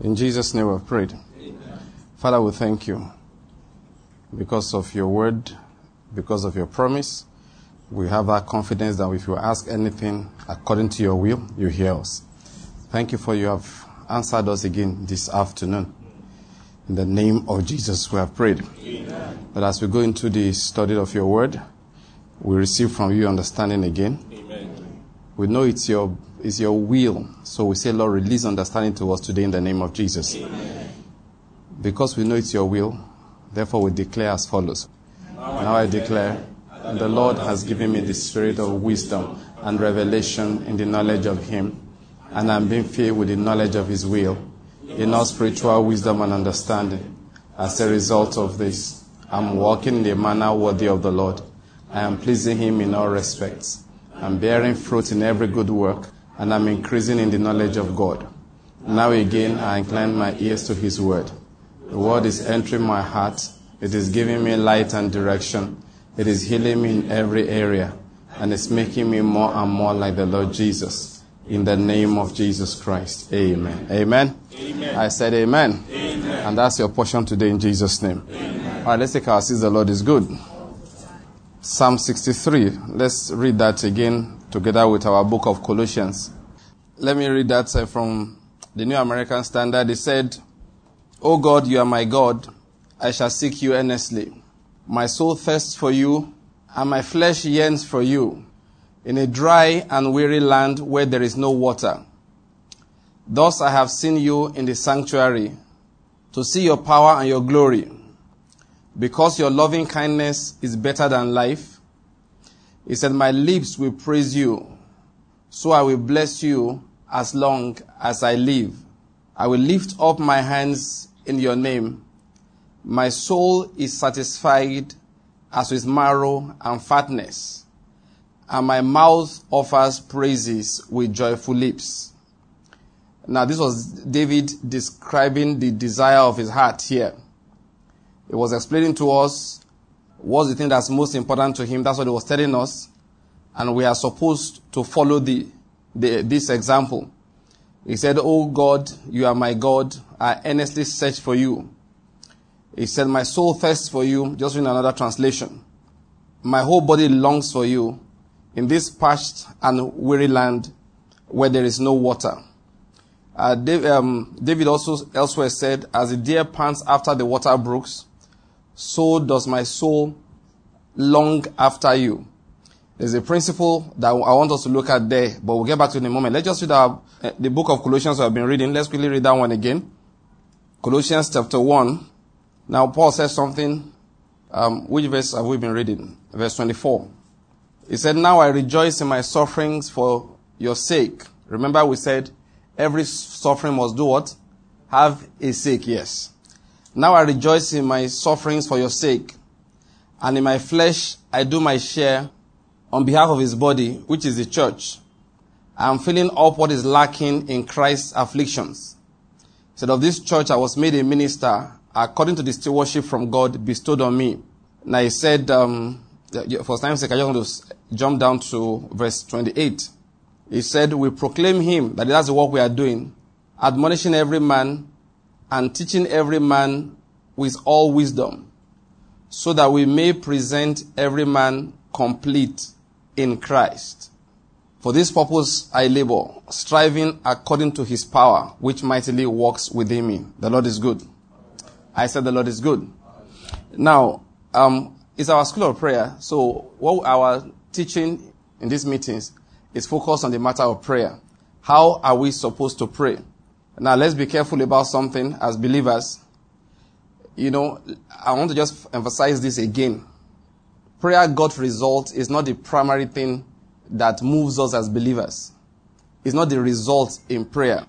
In Jesus' name we've prayed. Amen. Father, we thank you because of your word, because of your promise. We have that confidence that if you ask anything according to your will, you hear us. Thank you for you have answered us again this afternoon. In the name of Jesus, we have prayed. Amen. But as we go into the study of your word, we receive from you understanding again. Amen. We know it's your, it's your will. So we say, Lord, release understanding to us today in the name of Jesus. Amen. Because we know it's your will, therefore we declare as follows. Now I declare, the Lord has given me the spirit of wisdom and revelation in the knowledge of Him, and I'm being filled with the knowledge of His will in all spiritual wisdom and understanding. As a result of this, I'm walking in a manner worthy of the Lord. I am pleasing Him in all respects. I'm bearing fruit in every good work, and I'm increasing in the knowledge of God. Now again, I incline my ears to His word. The word is entering my heart. It is giving me light and direction. It is healing me in every area, and it's making me more and more like the Lord Jesus. In the name of Jesus Christ. Amen. Amen. amen. I said amen. amen. And that's your portion today in Jesus' name. Amen. All right, let's take our seats. The Lord is good. Psalm 63. Let's read that again together with our book of Colossians. Let me read that from the New American Standard. It said, O God, you are my God. I shall seek you earnestly. My soul thirsts for you, and my flesh yearns for you in a dry and weary land where there is no water. Thus I have seen you in the sanctuary to see your power and your glory. Because your loving kindness is better than life. He said, My lips will praise you, so I will bless you as long as I live. I will lift up my hands in your name. My soul is satisfied as with marrow and fatness and my mouth offers praises with joyful lips. Now, this was David describing the desire of his heart here. He was explaining to us what's the thing that's most important to him. That's what he was telling us. And we are supposed to follow the, the, this example. He said, Oh God, you are my God. I earnestly search for you. He said, My soul thirsts for you. Just in another translation. My whole body longs for you in this parched and weary land where there is no water. Uh, David, um, David also elsewhere said, As the deer pants after the water brooks, so does my soul long after you. There's a principle that I want us to look at there, but we'll get back to it in a moment. Let's just read our, uh, the book of Colossians I've been reading. Let's quickly read that one again. Colossians chapter 1. Now, Paul says something. Um, which verse have we been reading? Verse 24. He said, Now I rejoice in my sufferings for your sake. Remember, we said every suffering must do what? Have a sake, yes. Now I rejoice in my sufferings for your sake. And in my flesh, I do my share on behalf of his body, which is the church. I am filling up what is lacking in Christ's afflictions. Said, Of this church I was made a minister according to the stewardship from God bestowed on me. Now he said, um, for time's sake, I just want to jump down to verse 28. He said, We proclaim him, that that's the work we are doing, admonishing every man and teaching every man with all wisdom, so that we may present every man complete in Christ. For this purpose I labor, striving according to his power, which mightily works within me. The Lord is good. I said the Lord is good. Now, um, it's our school of prayer. So what our teaching in these meetings is focused on the matter of prayer. How are we supposed to pray? Now let's be careful about something as believers. You know, I want to just emphasize this again. Prayer got results is not the primary thing that moves us as believers. It's not the result in prayer.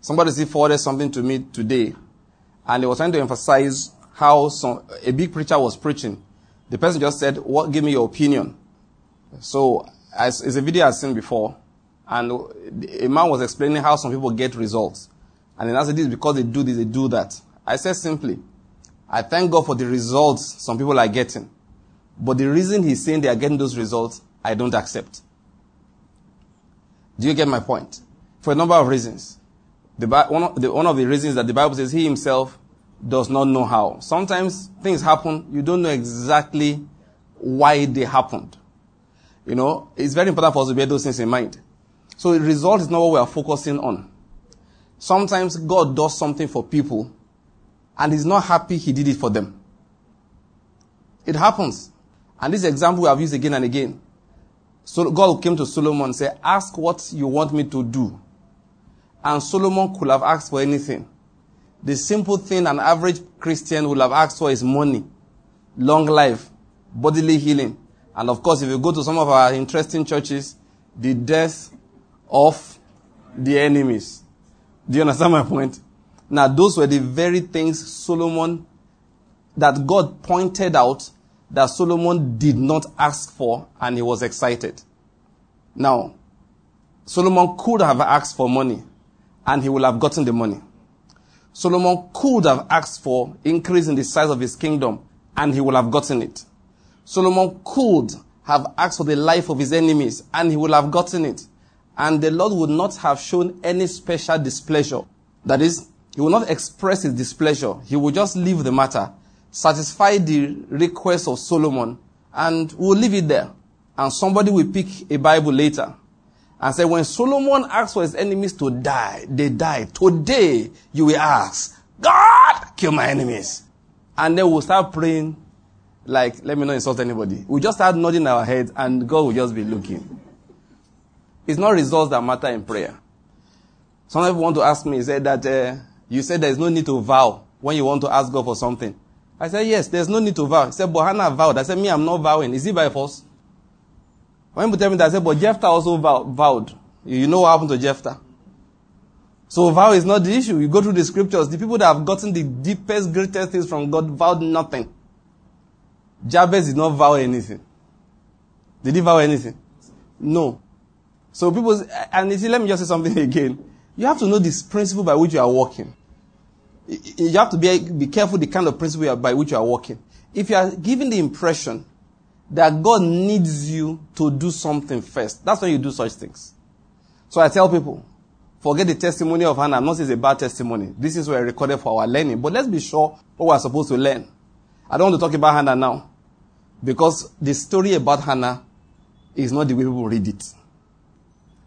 Somebody forwarded something to me today, and they were trying to emphasize how some, a big preacher was preaching the person just said, "What? Give me your opinion." So, as it's a video I've seen before, and a man was explaining how some people get results, and then I said, "This because they do this, they do that." I said simply, "I thank God for the results some people are getting, but the reason he's saying they are getting those results, I don't accept." Do you get my point? For a number of reasons. The, one, of the, one of the reasons that the Bible says he himself does not know how. Sometimes things happen, you don't know exactly why they happened. You know, it's very important for us to bear those things in mind. So the result is not what we are focusing on. Sometimes God does something for people and he's not happy he did it for them. It happens. And this example we have used again and again. So God came to Solomon and said, ask what you want me to do. And Solomon could have asked for anything. The simple thing an average Christian would have asked for is money, long life, bodily healing. And of course, if you go to some of our interesting churches, the death of the enemies. Do you understand my point? Now, those were the very things Solomon, that God pointed out that Solomon did not ask for and he was excited. Now, Solomon could have asked for money and he would have gotten the money. Solomon could have asked for increase in the size of his kingdom and he would have gotten it. Solomon could have asked for the life of his enemies and he would have gotten it. And the Lord would not have shown any special displeasure. That is, he will not express his displeasure. He will just leave the matter, satisfy the request of Solomon, and we'll leave it there. And somebody will pick a Bible later and say, when Solomon asked for his enemies to die, they died. Today, you will ask, God, kill my enemies. And then we'll start praying like, let me not insult anybody. We'll just start nodding our heads and God will just be looking. It's not results that matter in prayer. Some people want to ask me, say that uh, you said there's no need to vow when you want to ask God for something. I said, yes, there's no need to vow. He said, but Hannah vowed. I said, me, I'm not vowing. Is it by force? When people tell me that, I said, but Jephthah also vow, vowed. You know what happened to Jephthah? So vow is not the issue. You go through the scriptures. The people that have gotten the deepest, greatest things from God vowed nothing. Jabez did not vow anything. Did he vow anything? No. So people, and see, let me just say something again. You have to know this principle by which you are walking. You have to be, be careful the kind of principle by which you are walking. If you are giving the impression that God needs you to do something first, that's when you do such things. So I tell people, forget the testimony of Hannah. I'm not saying it's a bad testimony. This is where I recorded for our learning. But let's be sure what we're supposed to learn. I don't want to talk about Hannah now. Because the story about Hannah is not the way people read it.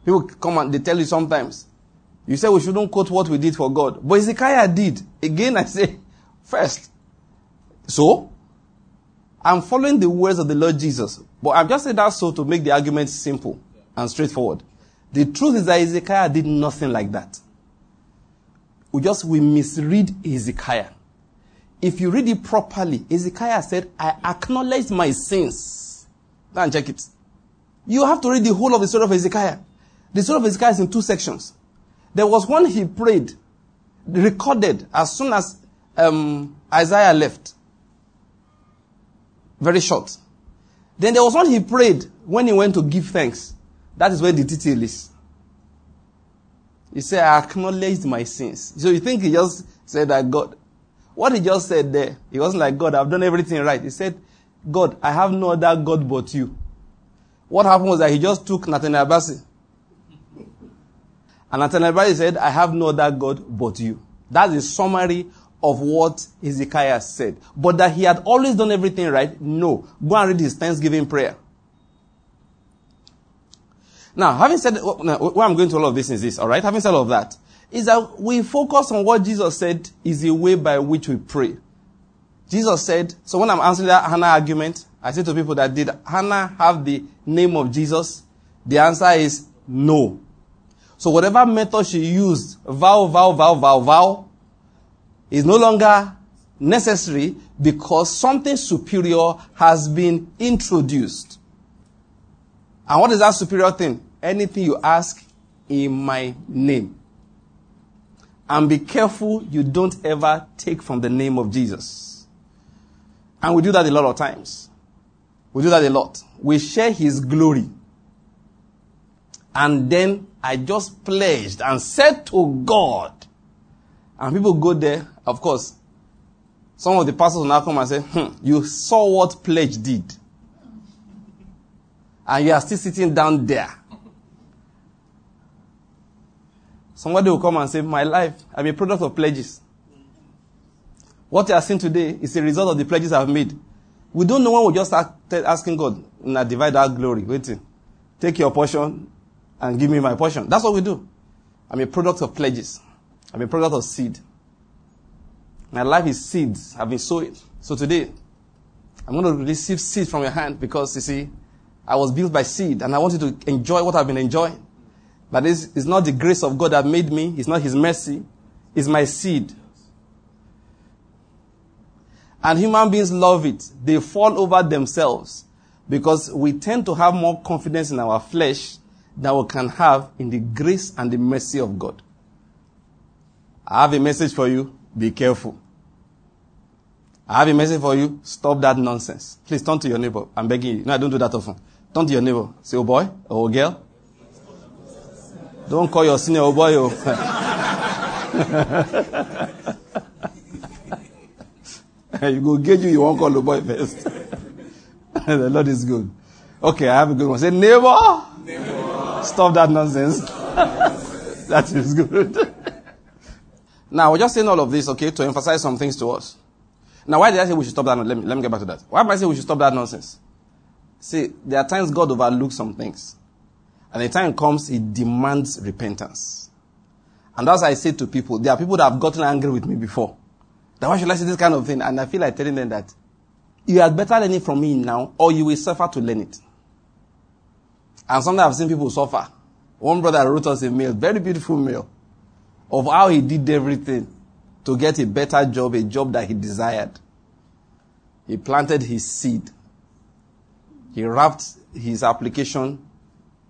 People come and they tell you sometimes, you say we shouldn't quote what we did for God. But Hezekiah did. Again, I say, first. So, I'm following the words of the Lord Jesus. But I've just said that so to make the argument simple and straightforward. The truth is that Hezekiah did nothing like that. We just, we misread Hezekiah. If you read it properly, Hezekiah said, I acknowledge my sins. And check it. You have to read the whole of the story of Hezekiah. The story of Hezekiah is in two sections. There was one he prayed, recorded as soon as um, Isaiah left. Very short. Then there was one he prayed when he went to give thanks. That is where the detail is. He said, I acknowledged my sins. So you think he just said that God, what he just said there, he wasn't like, God, I've done everything right. He said, God, I have no other God but you. What happened was that he just took Nathaniel Bassey. And Nathaniel said, I have no other God but you. That's a summary of what Hezekiah said. But that he had always done everything right, no. Go and read his Thanksgiving prayer. Now, having said, oh, where I'm going to all of this is this, alright? Having said all of that, is that we focus on what Jesus said is the way by which we pray. Jesus said, so when I'm answering that Hannah argument, I say to people that did Hannah have the name of Jesus? The answer is no. So whatever method she used, vow, vow, vow, vow, vow, is no longer necessary because something superior has been introduced. And what is that superior thing? Anything you ask in my name. And be careful you don't ever take from the name of Jesus. And we do that a lot of times. We do that a lot. We share his glory. And then I just pledged and said to God. And people go there, of course. Some of the pastors will now come and say, hmm, you saw what pledge did. And you are still sitting down there. Somebody will come and say, My life, I'm a product of pledges. What you are seeing today is a result of the pledges I've made. We don't know when we just start asking God, now divide our glory. Waiting. Take your portion and give me my portion. That's what we do. I'm a product of pledges. I'm a product of seed. My life is seeds. I've been sowing. So today, I'm going to receive seed from your hand because you see, I was built by seed and I want you to enjoy what I've been enjoying. But it's, it's not the grace of God that made me. It's not His mercy. It's my seed. And human beings love it. They fall over themselves because we tend to have more confidence in our flesh than we can have in the grace and the mercy of God. I have a message for you. Be careful. I have a message for you. Stop that nonsense. Please turn to your neighbor. I'm begging you. No, I don't do that often. Turn to your neighbor. Say, oh boy, oh girl. Don't call your senior oh boy. Oh. you go get you, you won't call the boy first. the Lord is good. Okay, I have a good one. Say, neighbor. neighbor. Stop that nonsense. that is good. now, we're just saying all of this, okay, to emphasize some things to us. Now, why did I say we should stop that? Let me, let me get back to that. Why did I say we should stop that nonsense? See, there are times God overlooks some things. And the time comes, He demands repentance. And as I say to people, there are people that have gotten angry with me before. That why should I say this kind of thing? And I feel like telling them that you had better learn it from me now, or you will suffer to learn it. And sometimes I've seen people suffer. One brother wrote us a mail, very beautiful mail, of how he did everything to get a better job, a job that he desired. He planted his seed. He wrapped his application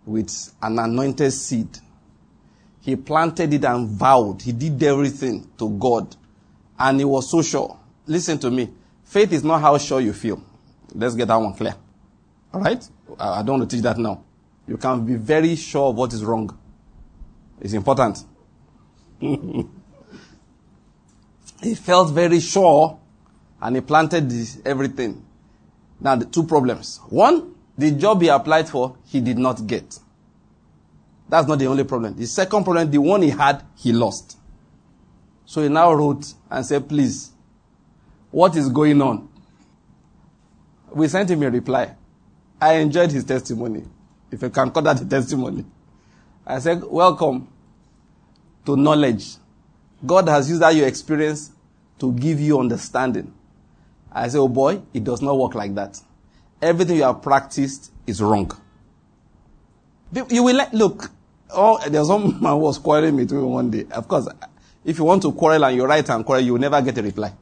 with an anointed seed. He planted it and vowed. He did everything to God. And he was so sure. Listen to me. Faith is not how sure you feel. Let's get that one clear. Alright? I don't want to teach that now. You can be very sure of what is wrong. It's important. he felt very sure and he planted this, everything. Now, the two problems. One, the job he applied for, he did not get. That's not the only problem. The second problem, the one he had, he lost. So he now wrote and said, please, what is going on? We sent him a reply. I enjoyed his testimony. If I can call that a testimony. I said, welcome to knowledge. God has used that your experience to give you understanding. I say, oh boy, it does not work like that. Everything you have practiced is wrong. You will let, look, oh, there's one man who was quarreling with me one day. Of course, if you want to quarrel and you write and quarrel, you will never get a reply.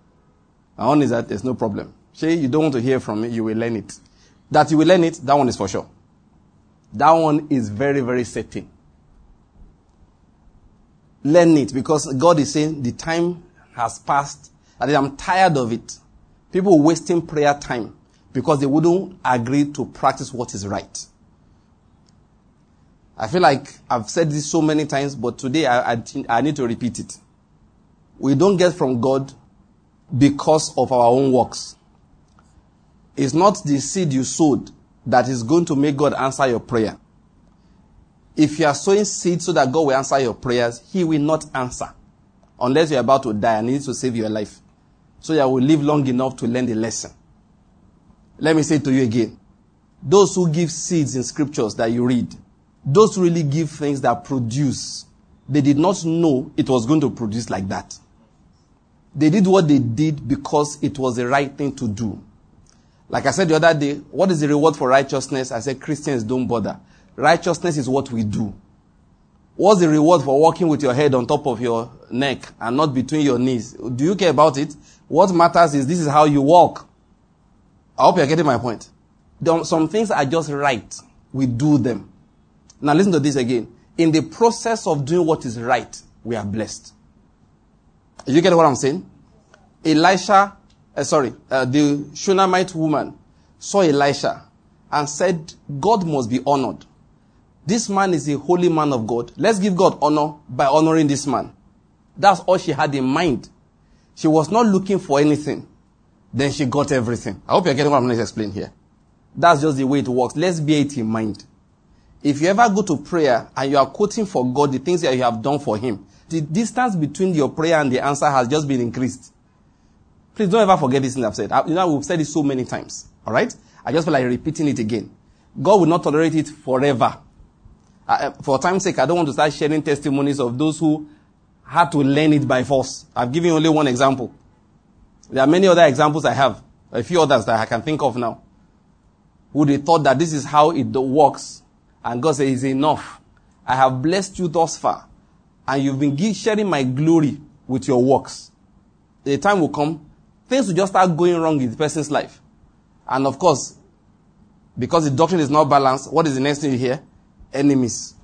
My own is that there's no problem. Say you don't want to hear from me, you will learn it. That you will learn it, that one is for sure. That one is very, very certain. Learn it because God is saying the time has passed and I'm tired of it. People wasting prayer time because they wouldn't agree to practice what is right. I feel like I've said this so many times, but today I, I, I need to repeat it. We don't get from God because of our own works. It's not the seed you sowed that is going to make God answer your prayer. If you are sowing seed so that God will answer your prayers, He will not answer unless you're about to die and He needs to save your life. So you will live long enough to learn the lesson. Let me say to you again. Those who give seeds in scriptures that you read, those who really give things that produce, they did not know it was going to produce like that. They did what they did because it was the right thing to do. Like I said the other day, what is the reward for righteousness? I said Christians don't bother. Righteousness is what we do. What's the reward for walking with your head on top of your neck and not between your knees? Do you care about it? What matters is this is how you walk. I hope you're getting my point. Some things are just right. We do them. Now listen to this again. In the process of doing what is right, we are blessed. You get what I'm saying? Elisha, uh, sorry, uh, the Shunammite woman saw Elisha and said, God must be honored. This man is a holy man of God. Let's give God honor by honoring this man. That's all she had in mind. She was not looking for anything. Then she got everything. I hope you're getting what I'm going to explain here. That's just the way it works. Let's bear it in mind. If you ever go to prayer and you are quoting for God the things that you have done for Him, the distance between your prayer and the answer has just been increased. Please don't ever forget this thing I've said. I, you know, we've said it so many times. All right? I just feel like repeating it again. God will not tolerate it forever. For time's sake, I don't want to start sharing testimonies of those who had to learn it by force. I've given only one example. There are many other examples I have, a few others that I can think of now, who they thought that this is how it works. And God says, it's enough. I have blessed you thus far. And you've been sharing my glory with your works. The time will come, things will just start going wrong in the person's life. And of course, because the doctrine is not balanced, what is the next thing you hear? Enemies.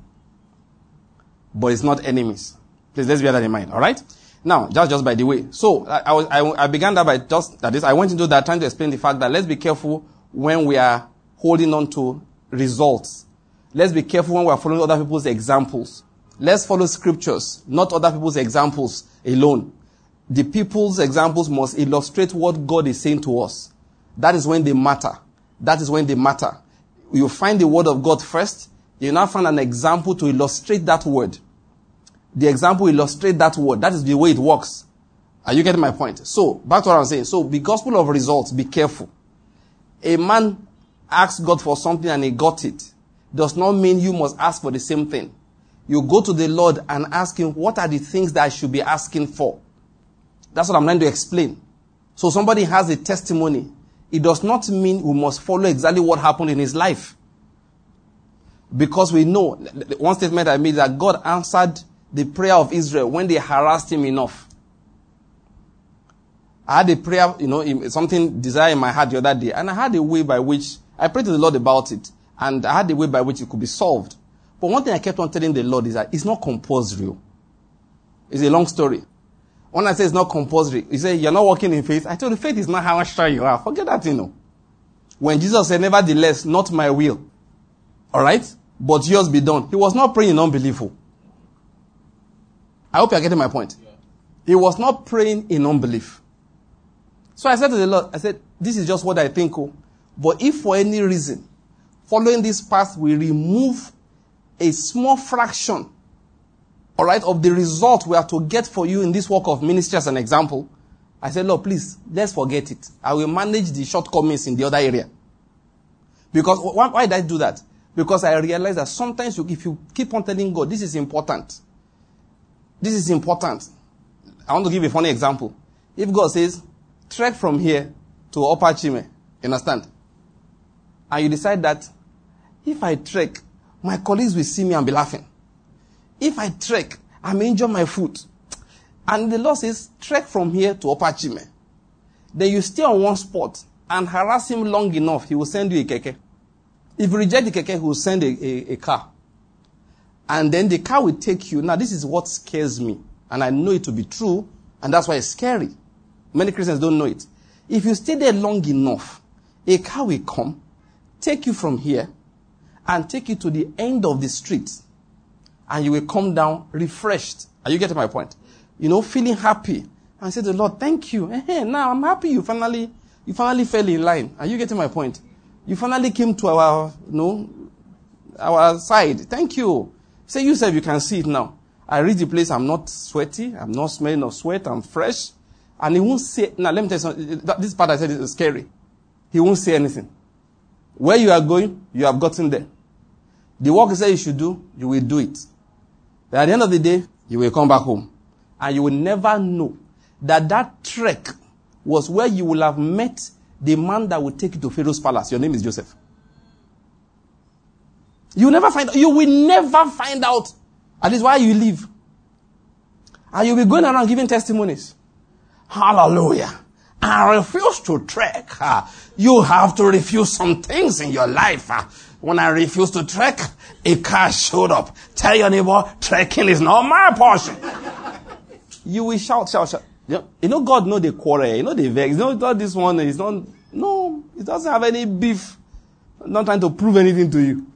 But it's not enemies. Please let's bear that in mind. All right. Now, just just by the way, so I, I, I, I began that by just that is I went into that trying to explain the fact that let's be careful when we are holding on to results. Let's be careful when we are following other people's examples. Let's follow scriptures, not other people's examples alone. The people's examples must illustrate what God is saying to us. That is when they matter. That is when they matter. You find the word of God first. You now find an example to illustrate that word. The example illustrate that word. That is the way it works. Are you getting my point? So, back to what I'm saying. So, the gospel of results, be careful. A man asks God for something and he got it. Does not mean you must ask for the same thing. You go to the Lord and ask him, what are the things that I should be asking for? That's what I'm trying to explain. So somebody has a testimony. It does not mean we must follow exactly what happened in his life. Because we know, one statement I made that God answered the prayer of Israel when they harassed him enough. I had a prayer, you know, something desire in my heart the other day, and I had a way by which I prayed to the Lord about it, and I had a way by which it could be solved. But one thing I kept on telling the Lord is that it's not compulsory. It's a long story. When I say it's not compulsory, you say You're not walking in faith. I told you, faith is not how sure you are. Forget that, you know. When Jesus said, Nevertheless, not my will. Alright? But yours be done. He was not praying in unbelief. Oh. I hope you're getting my point. Yeah. He was not praying in unbelief. So I said to the Lord, I said, This is just what I think. Oh. But if for any reason, following this path, we remove a small fraction all right, of the result we are to get for you in this work of ministry as an example, I said, Lord, please, let's forget it. I will manage the shortcomings in the other area. Because why, why did I do that? Because I realized that sometimes you, if you keep on telling God, this is important. This is important. I want to give a funny example. If God says, trek from here to Upper Chime, you understand? And you decide that if I trek, my colleagues will see me and be laughing. If I trek, I may injure my foot. And the law says, trek from here to Upper Chime. Then you stay on one spot and harass him long enough, he will send you a keke. If you reject the keke, he will send a, a, a car. And then the car will take you. Now, this is what scares me. And I know it to be true, and that's why it's scary. Many Christians don't know it. If you stay there long enough, a car will come, take you from here, and take you to the end of the street and you will come down refreshed. Are you getting my point? You know, feeling happy. And say to the Lord, thank you. Hey, now I'm happy you finally, you finally fell in line. Are you getting my point? You finally came to our, you know, our side. Thank you. Say yourself, you can see it now. I reach the place, I'm not sweaty, I'm not smelling of sweat, I'm fresh. And he won't say, now let me tell you something, this part I said is scary. He won't say anything. Where you are going, you have gotten there. The work he said you should do, you will do it. But at the end of the day, you will come back home. And you will never know that that trek was where you will have met the man that will take you to Pharaoh's palace. Your name is Joseph. You never find out. You will never find out. That is why you live. And you'll be going around giving testimonies. Hallelujah. I refuse to trek. You have to refuse some things in your life. When I refused to trek, a car showed up. Tell your neighbor, trekking is not my portion. you will shout, shout, shout. You know, God know the quarrel. You know the vex. You know, God, this one is not, no, it doesn't have any beef. I'm not trying to prove anything to you.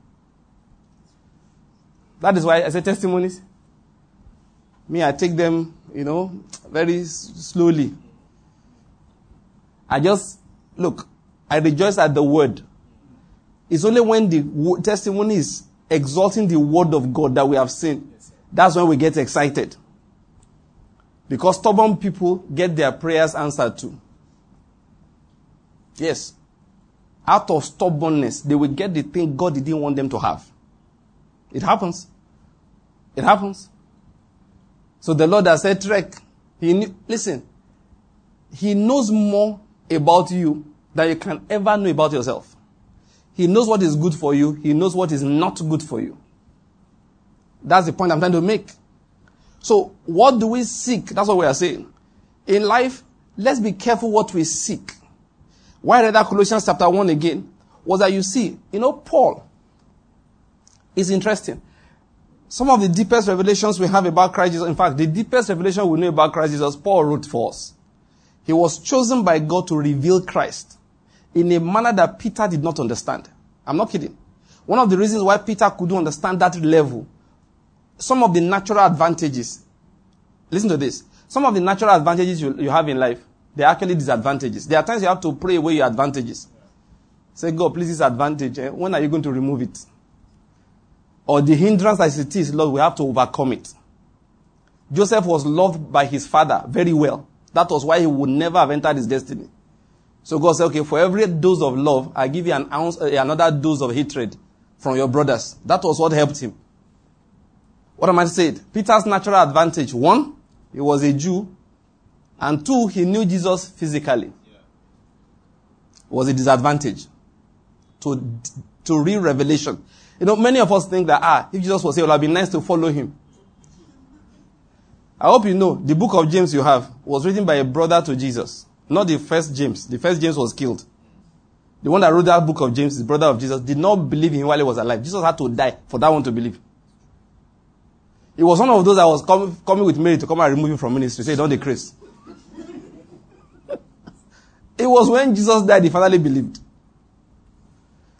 That is why I say testimonies. Me, I take them, you know, very slowly. I just, look, I rejoice at the word. It's only when the testimony is exalting the word of God that we have seen, that's when we get excited. Because stubborn people get their prayers answered too. Yes. Out of stubbornness, they will get the thing God didn't want them to have. It happens. It happens. So the Lord has said, Trek, he knew, listen, he knows more about you than you can ever know about yourself. He knows what is good for you. He knows what is not good for you. That's the point I'm trying to make. So, what do we seek? That's what we are saying. In life, let's be careful what we seek. Why read that Colossians chapter 1 again was that you see, you know, Paul is interesting. Some of the deepest revelations we have about Christ Jesus, in fact, the deepest revelation we know about Christ Jesus, Paul wrote for us. He was chosen by God to reveal Christ in a manner that Peter did not understand. I'm not kidding. One of the reasons why Peter couldn't understand that level, some of the natural advantages, listen to this, some of the natural advantages you, you have in life, they're actually disadvantages. There are times you have to pray away your advantages. Say, God, please, this advantage, eh? when are you going to remove it? Or the hindrance as it is, Lord, we have to overcome it. Joseph was loved by his father very well. That was why he would never have entered his destiny. So God said, okay, for every dose of love, I give you an ounce, uh, another dose of hatred from your brothers. That was what helped him. What am I saying? Peter's natural advantage, one, he was a Jew, and two, he knew Jesus physically. Yeah. Was a disadvantage to, to real revelation. You know, many of us think that, ah, if Jesus was here, it would have been nice to follow him. I hope you know the book of James you have was written by a brother to Jesus, not the first James. The first James was killed. The one that wrote that book of James, the brother of Jesus, did not believe in him while he was alive. Jesus had to die for that one to believe. It was one of those that was com- coming with Mary to come and remove him from ministry. Say, don't decrease. it was when Jesus died he finally believed.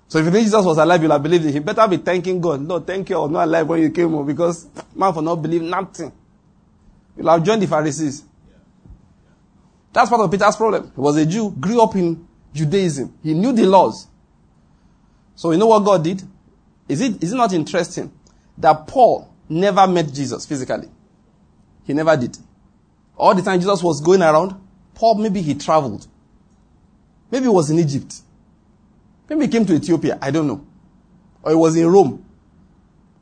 So if you think Jesus was alive, you'll have believed in him. Better be thanking God. No, thank you. I was not alive when you came home because man for not believe nothing. You'll have joined the Pharisees. That's part of Peter's problem. He was a Jew, grew up in Judaism. He knew the laws. So you know what God did? Is it, is it not interesting that Paul never met Jesus physically? He never did. All the time Jesus was going around, Paul, maybe he traveled. Maybe he was in Egypt. Maybe he came to Ethiopia. I don't know. Or he was in Rome.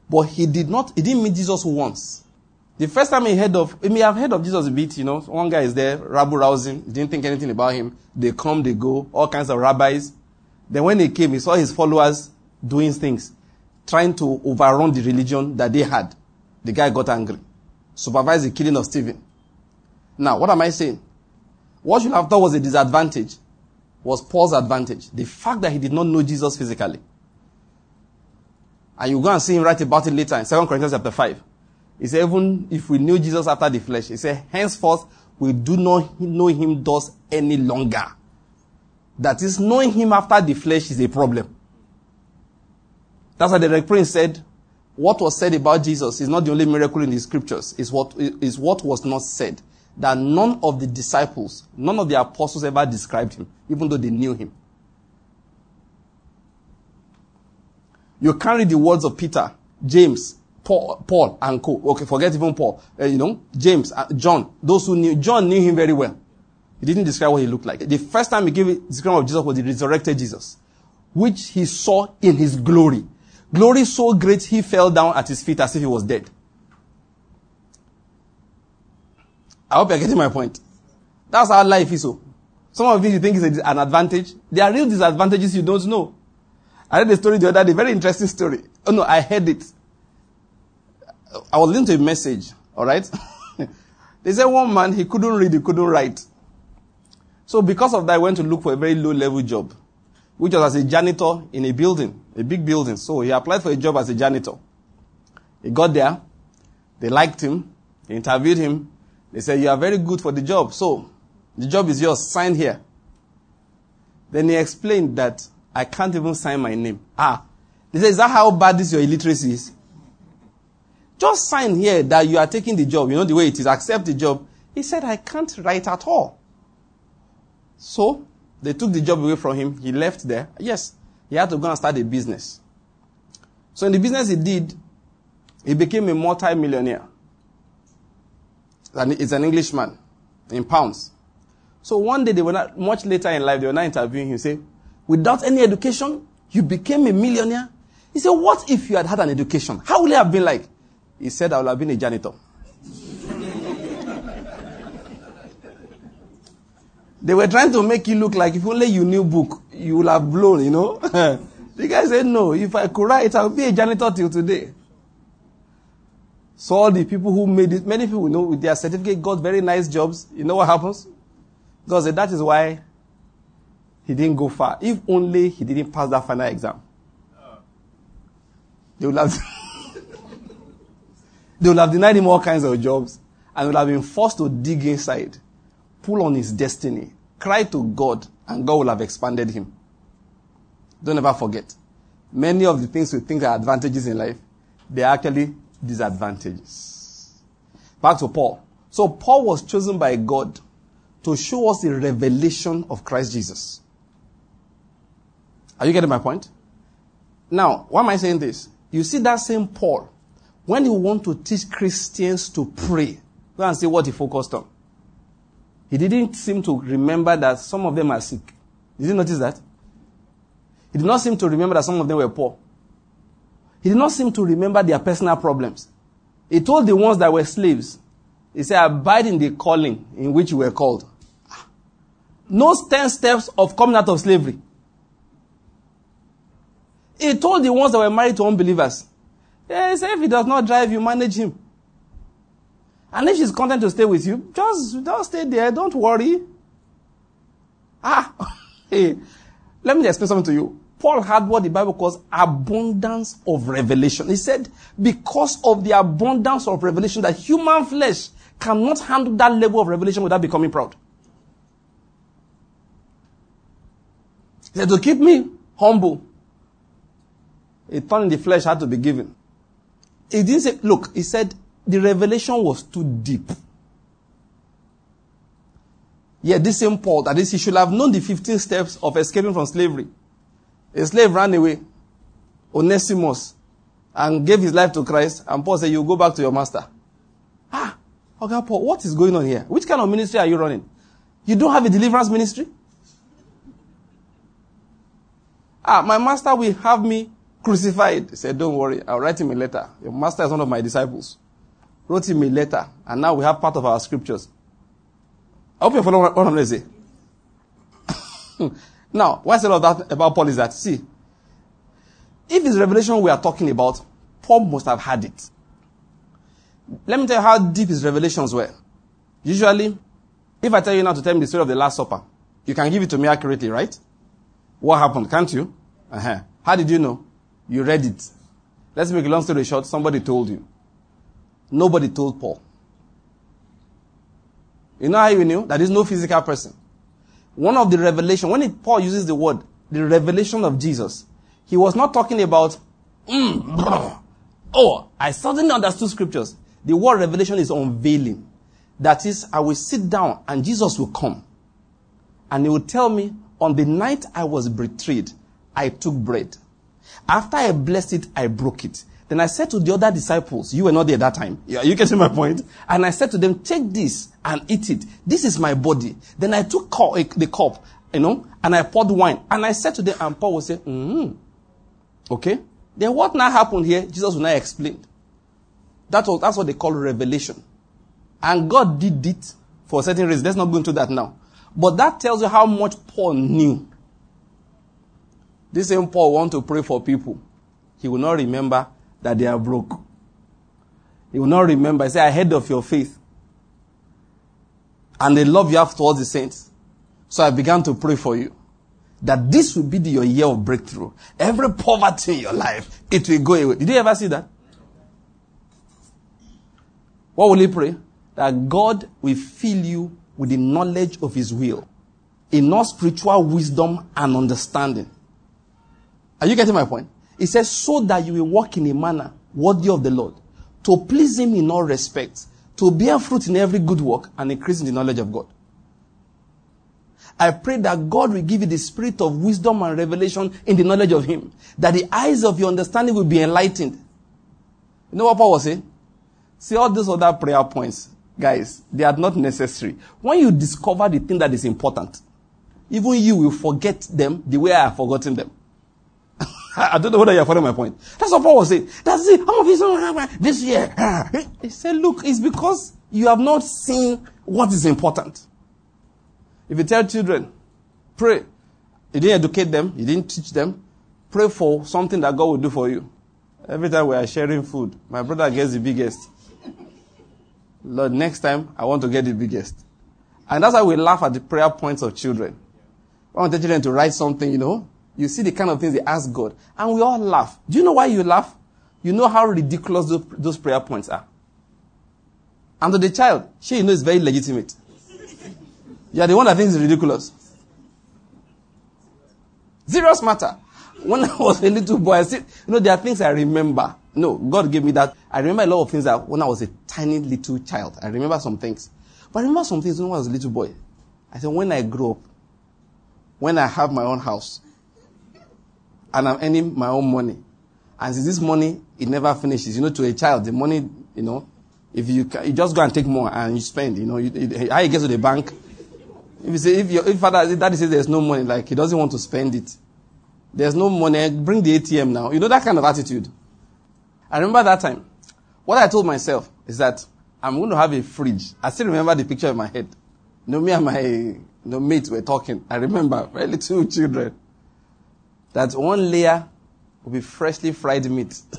But he did not, he didn't meet Jesus once. The first time he heard of, he may have heard of Jesus a bit, you know. One guy is there, rabble rousing, didn't think anything about him. They come, they go, all kinds of rabbis. Then when he came, he saw his followers doing things, trying to overrun the religion that they had. The guy got angry, supervised the killing of Stephen. Now, what am I saying? What you have thought was a disadvantage was Paul's advantage. The fact that he did not know Jesus physically. And you go and see him write about it later in 2 Corinthians chapter 5. He said, even if we knew Jesus after the flesh, he said, henceforth we do not know him thus any longer. That is, knowing him after the flesh is a problem. That's why the Prince said, what was said about Jesus is not the only miracle in the scriptures, is what, is what was not said. That none of the disciples, none of the apostles ever described him, even though they knew him. You carry the words of Peter, James, Paul, Paul and co. Okay, forget even Paul. Uh, you know, James, uh, John. Those who knew, John knew him very well. He didn't describe what he looked like. The first time he gave a description of Jesus was the resurrected Jesus, which he saw in his glory. Glory so great he fell down at his feet as if he was dead. I hope you're getting my point. That's how life is so. Some of these you think it's an advantage. There are real disadvantages you don't know. I read a story the other day, very interesting story. Oh no, I heard it. I was listening to a message, all right? they said one man, he couldn't read, he couldn't write. So because of that, I went to look for a very low level job, which was as a janitor in a building, a big building. So he applied for a job as a janitor. He got there. They liked him. They interviewed him. They said, you are very good for the job. So the job is yours. Sign here. Then he explained that I can't even sign my name. Ah. They said, is that how bad this your illiteracy is? Just sign here that you are taking the job. You know the way it is. Accept the job. He said, I can't write at all. So, they took the job away from him. He left there. Yes, he had to go and start a business. So in the business he did, he became a multi-millionaire. And it's an Englishman in pounds. So one day they were not, much later in life, they were not interviewing him. Say, without any education, you became a millionaire. He said, what if you had had an education? How would it have been like? He said, I would have been a janitor. they were trying to make you look like if only you knew book, you would have blown, you know. the guy said, no, if I could write, I would be a janitor till today. So all the people who made it, many people know with their certificate got very nice jobs. You know what happens? Because that is why he didn't go far. If only he didn't pass that final exam. They would have, they would have denied him all kinds of jobs and would have been forced to dig inside, pull on his destiny, cry to God, and God will have expanded him. Don't ever forget. Many of the things we think are advantages in life, they are actually disadvantages. Back to Paul. So Paul was chosen by God to show us the revelation of Christ Jesus. Are you getting my point? Now, why am I saying this? You see that same Paul, when he want to teach Christians to pray, go and see what he focused on. He didn't seem to remember that some of them are sick. Did you notice that? He did not seem to remember that some of them were poor. He did not seem to remember their personal problems. He told the ones that were slaves, he said, abide in the calling in which you were called. No 10 steps of coming out of slavery. He told the ones that were married to unbelievers, yeah, if he does not drive, you manage him. And if she's content to stay with you, just, just stay there. Don't worry. Ah, hey, let me explain something to you. Paul had what the Bible calls abundance of revelation. He said, because of the abundance of revelation, that human flesh cannot handle that level of revelation without becoming proud. He said, to keep me humble, a thorn in the flesh had to be given. He didn't say, look, he said, the revelation was too deep. Yeah, this same Paul, that is, he should have known the 15 steps of escaping from slavery. A slave ran away, Onesimus, and gave his life to Christ. And Paul said, You go back to your master. Ah, okay, Paul, what is going on here? Which kind of ministry are you running? You don't have a deliverance ministry? Ah, my master will have me crucified. He said, Don't worry, I'll write him a letter. Your master is one of my disciples. Wrote him a letter, and now we have part of our scriptures. I hope you're following what I'm going to say. Now, why I say all that about Paul is that, see, if it's revelation we are talking about, Paul must have had it. Let me tell you how deep his revelations were. Usually, if I tell you now to tell me the story of the Last Supper, you can give it to me accurately, right? What happened, can't you? Uh-huh. How did you know? You read it. Let's make a long story short. Somebody told you. Nobody told Paul. You know how you knew? That is no physical person one of the revelation, when it, Paul uses the word, the revelation of Jesus, he was not talking about, mm, oh, I suddenly understood scriptures. The word revelation is unveiling. That is, I will sit down and Jesus will come. And he will tell me, on the night I was betrayed, I took bread. After I blessed it, I broke it. Then I said to the other disciples, you were not there that time. Yeah, you getting my point? And I said to them, take this and eat it. This is my body. Then I took the cup, you know, and I poured wine. And I said to them, and Paul will say, mm Okay. Then what now happened here? Jesus will now explain. That was, that's what they call revelation. And God did it for a certain reason. Let's not go into that now. But that tells you how much Paul knew. This same Paul want to pray for people. He will not remember that they are broke. He will not remember. He said, I of your faith. And the love you have towards the saints. So I began to pray for you. That this will be the, your year of breakthrough. Every poverty in your life, it will go away. Did you ever see that? What will he pray? That God will fill you with the knowledge of his will. Enough spiritual wisdom and understanding. Are you getting my point? He says, so that you will walk in a manner worthy of the Lord, to please Him in all respects, to bear fruit in every good work, and increase in the knowledge of God. I pray that God will give you the spirit of wisdom and revelation in the knowledge of Him. That the eyes of your understanding will be enlightened. You know what Paul was saying? See all these other prayer points, guys, they are not necessary. When you discover the thing that is important, even you will forget them the way I have forgotten them. I don't know whether you're following my point. That's what Paul was saying. That's it. I'm of this year. Ah. He said, look, it's because you have not seen what is important. If you tell children, pray, you didn't educate them, you didn't teach them, pray for something that God will do for you. Every time we are sharing food, my brother gets the biggest. Lord, next time I want to get the biggest. And that's why we laugh at the prayer points of children. I want the children to write something, you know, you see the kind of things they ask God. And we all laugh. Do you know why you laugh? You know how ridiculous those, those prayer points are. And to the child, she you know it's very legitimate. You are the one that thinks it's ridiculous. Serious matter. When I was a little boy, I said, you know, there are things I remember. No, God gave me that. I remember a lot of things that when I was a tiny little child. I remember some things. But I remember some things when I was a little boy. I said, when I grow up, when I have my own house, and I'm earning my own money. And since this money, it never finishes. You know, to a child, the money, you know, if you, you just go and take more and you spend, you know, you, how you get to the bank. If you say, if your if father, daddy says there's no money, like he doesn't want to spend it. There's no money, bring the ATM now. You know that kind of attitude. I remember that time. What I told myself is that I'm going to have a fridge. I still remember the picture in my head. You know, me and my you know, mates were talking. I remember, very little children that one layer will be freshly fried meat.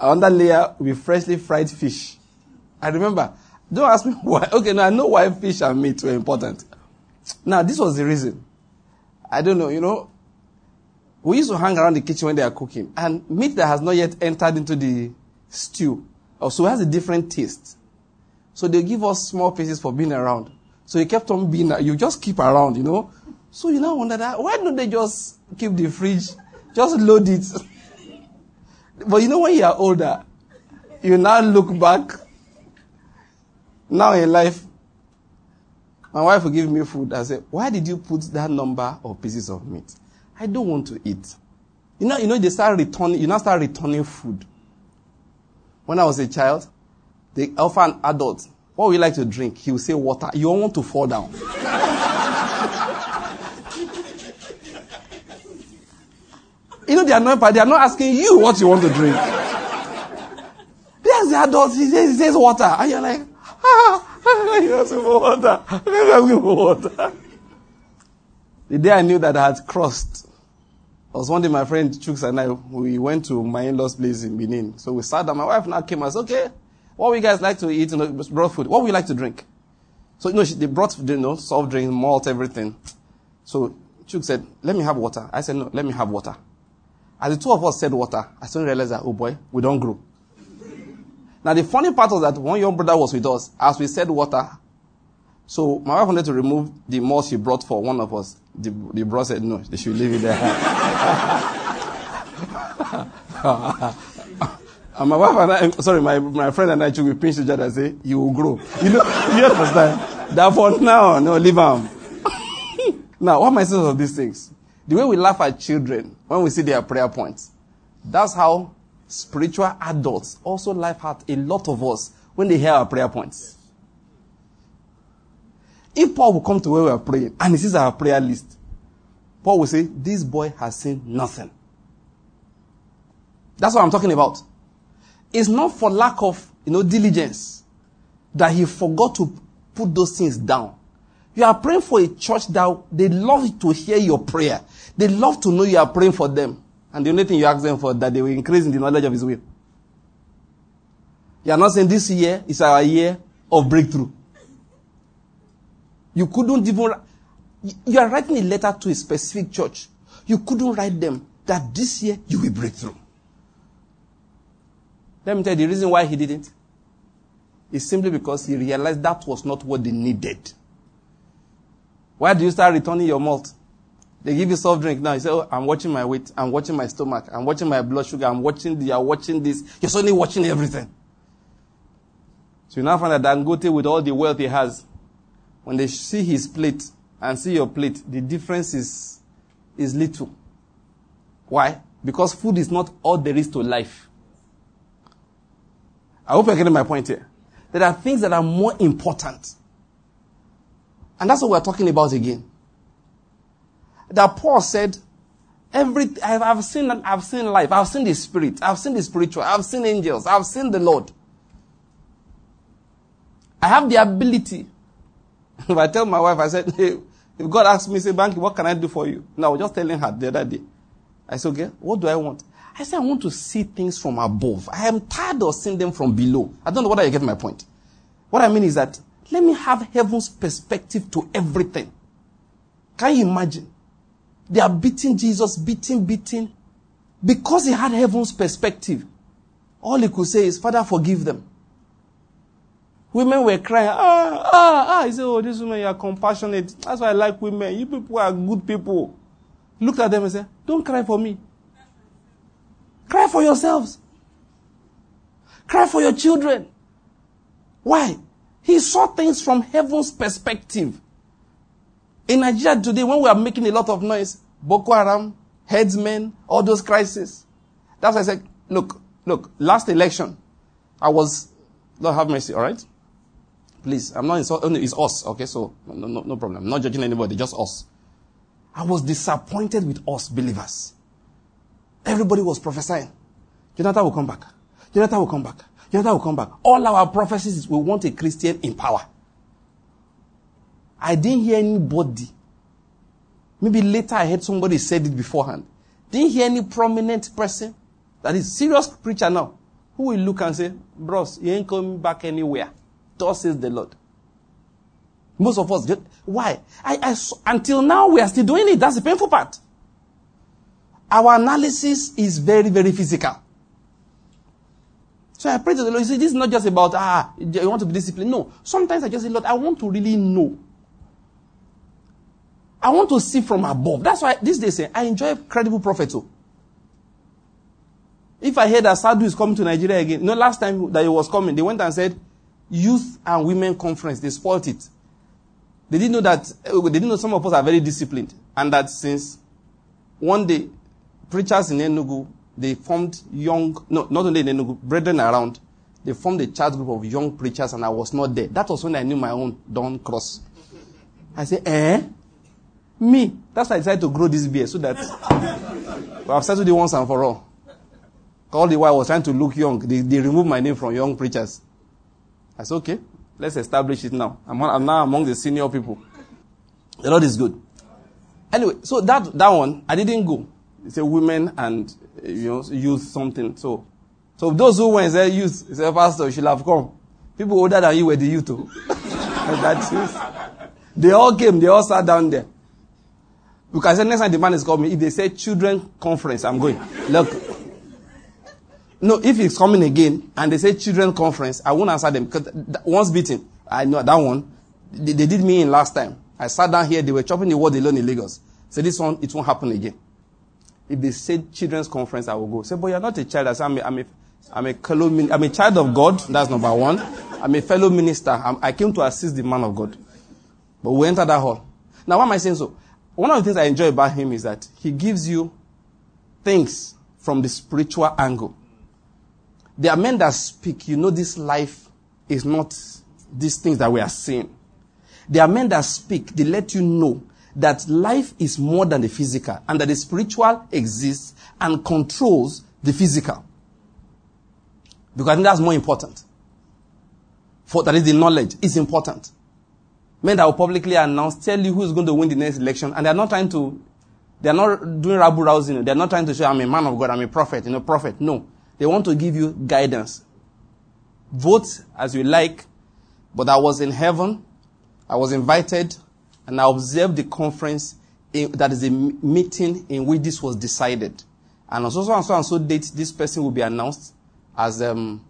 Another layer will be freshly fried fish. I remember. Don't ask me why. Okay, now I know why fish and meat were important. Now, this was the reason. I don't know, you know. We used to hang around the kitchen when they are cooking, and meat that has not yet entered into the stew oh, also has a different taste. So they give us small pieces for being around. So he kept on being, you just keep around, you know. So you now wonder that, why don't they just keep the fridge, just load it? but you know when you are older, you now look back, now in life, my wife will give me food. I say, why did you put that number of pieces of meat? I don't want to eat. You know, you know, they start returning, you now start returning food. When I was a child, they offer an adult what would you like to drink? He will say water. You don't want to fall down. you know, they are not, they are not asking you what you want to drink. There's the adult. He says, he says water. And you're like, ah, you asking for water. You're asking for water. The day I knew that I had crossed, I was one day my friend Chuks and I, we went to my in-laws place in Benin. So we sat down. My wife now came and said, okay, what would you guys like to eat? You know, brought food. What would you like to drink? So, you know, they brought, you know, soft drink, malt, everything. So, Chuk said, let me have water. I said, no, let me have water. As the two of us said water, I suddenly realized that, oh boy, we don't grow. Now, the funny part was that one young brother was with us. As we said water, so my wife wanted to remove the malt she brought for one of us. The, the brother said, no, they should leave it there. And my wife and I, uh, sorry, my, my friend and I, we pinch each other and say, you will grow. You know, you understand? That for now, no, leave them. now, what am I saying of these things? The way we laugh at children when we see their prayer points, that's how spiritual adults also laugh at a lot of us when they hear our prayer points. If Paul will come to where we are praying and he sees our prayer list, Paul will say, This boy has seen nothing. That's what I'm talking about. It's not for lack of, you know, diligence that he forgot to put those things down. You are praying for a church that they love to hear your prayer. They love to know you are praying for them. And the only thing you ask them for that they will increase in the knowledge of his will. You are not saying this year is our year of breakthrough. You couldn't even, you are writing a letter to a specific church. You couldn't write them that this year you will break through. Let me tell you the reason why he didn't. It's simply because he realized that was not what they needed. Why do you start returning your malt? They give you soft drink now. You say, oh, I'm watching my weight. I'm watching my stomach. I'm watching my blood sugar. I'm watching the, you're watching this. You're suddenly watching everything. So you now find that Dangote, with all the wealth he has, when they see his plate and see your plate, the difference is, is little. Why? Because food is not all there is to life. I hope you're getting my point here. There are things that are more important. And that's what we're talking about again. That Paul said, every, I've, I've seen, I've seen life. I've seen the spirit. I've seen the spiritual. I've seen angels. I've seen the Lord. I have the ability. if I tell my wife, I said, hey, if God asks me, say, Banky, what can I do for you? No, I was just telling her the other day. I said, okay, what do I want? I said, I want to see things from above. I am tired of seeing them from below. I don't know whether you get my point. What I mean is that let me have heaven's perspective to everything. Can you imagine? They are beating Jesus, beating, beating. Because he had heaven's perspective, all he could say is, Father, forgive them. Women were crying, ah, ah, ah. He said, oh, this woman, you are compassionate. That's why I like women. You people are good people. Looked at them and said, don't cry for me. Cry for yourselves. Cry for your children. Why? He saw things from heaven's perspective. In Nigeria today, when we are making a lot of noise, Boko Haram, herdsmen, all those crises. That's why I said, look, look, last election, I was, Lord have mercy, alright? Please, I'm not insulting, it's us, okay? So, no, no, no problem. I'm not judging anybody, just us. I was disappointed with us believers. Everybody was prophesying. Jonathan will come back. Jonathan will come back. Jonathan will come back. All our prophecies, we want a Christian in power. I didn't hear anybody. Maybe later I heard somebody said it beforehand. Didn't hear any prominent person that is serious preacher now who will look and say, bros, you ain't coming back anywhere. Thus says the Lord. Most of us, why? I, I, until now, we are still doing it. That's the painful part. Our analysis is very, very physical. So I pray to the Lord. You see, this is not just about, ah, you want to be disciplined. No. Sometimes I just say, Lord, I want to really know. I want to see from above. That's why these days say, I enjoy credible prophet too. If I hear that Sadhu is coming to Nigeria again, you know, last time that he was coming, they went and said, Youth and Women Conference, they spoiled it. They didn't know that, eh, they didn't know some of us are very disciplined. And that since one day, preachers in Enugu, they formed young, no, not only in Enugu, brethren around, they formed a church group of young preachers and I was not there. That was when I knew my own dawn cross. I said, eh? Me? That's why I decided to grow this beard so that I've settled it once and for all. All the while I was trying to look young. They, they removed my name from young preachers. I said, okay, let's establish it now. I'm, I'm now among the senior people. The Lord is good. Anyway, so that, that one, I didn't go. A women and you know youth something. So, so those who went say youth, say pastor, should have come. People older than you were the youth. That's youth. They all came. They all sat down there. Because next time the man is coming, if they say children conference, I'm going. Look. No, if he's coming again and they say children conference, I won't answer them because once beaten, I know that one. They, they, did me in last time. I sat down here, they were chopping the word alone in Lagos. So this one, it won't happen again. If they say children's conference, I will go. Say, but you're not a child. I say, I'm a, I'm a, I'm a, fellow, I'm a child of God. That's number one. I'm a fellow minister. I'm, i came to assist the man of God. But we enter that hall. Now, why am I saying so? One of the things I enjoy about him is that he gives you things from the spiritual angle. There are men that speak, you know, this life is not these things that we are seeing. There are men that speak, they let you know that life is more than the physical and that the spiritual exists and controls the physical. Because I think that's more important. For that is the knowledge is important. Men that will publicly announce, tell you who's going to win the next election, and they're not trying to, they're not doing rabble rousing. They're not trying to say, I'm a man of God, I'm a prophet, you know, prophet. No. They want to give you guidance. Vote as you like, but I was in heaven. I was invited and I observed the conference in, that is a meeting in which this was decided. And on so, so and so and so date, this person will be announced as um,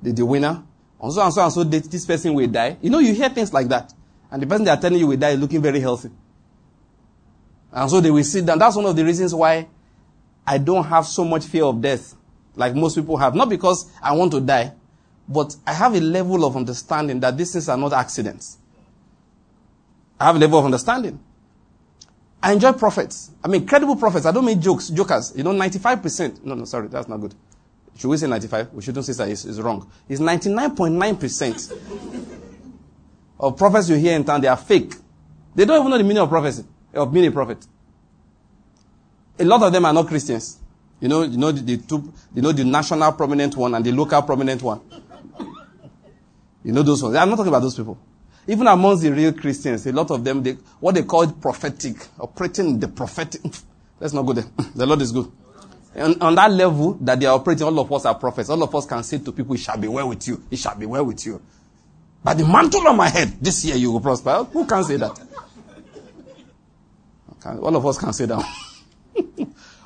the, the winner. On so and so and so date, this person will die. You know, you hear things like that. And the person they are telling you will die is looking very healthy. And so they will sit down. That's one of the reasons why I don't have so much fear of death like most people have. Not because I want to die, But I have a level of understanding that these things are not accidents. I have a level of understanding. I enjoy prophets. I mean, credible prophets. I don't mean jokes, jokers. You know, 95%. No, no, sorry, that's not good. Should we say 95? We shouldn't say that. It's, it's wrong. It's 99.9% of prophets you hear in town, they are fake. They don't even know the meaning of prophecy, of being a prophet. A lot of them are not Christians. You know, you know the, the two, you know the national prominent one and the local prominent one. You know those ones. I'm not talking about those people. Even amongst the real Christians, a lot of them, they, what they call prophetic, operating the prophetic. Let's not go there. the Lord is good. And on that level that they are operating, all of us are prophets. All of us can say to people, it shall be well with you. It shall be well with you. By the mantle on my head, this year you will prosper. Who can say that? All of us can say that.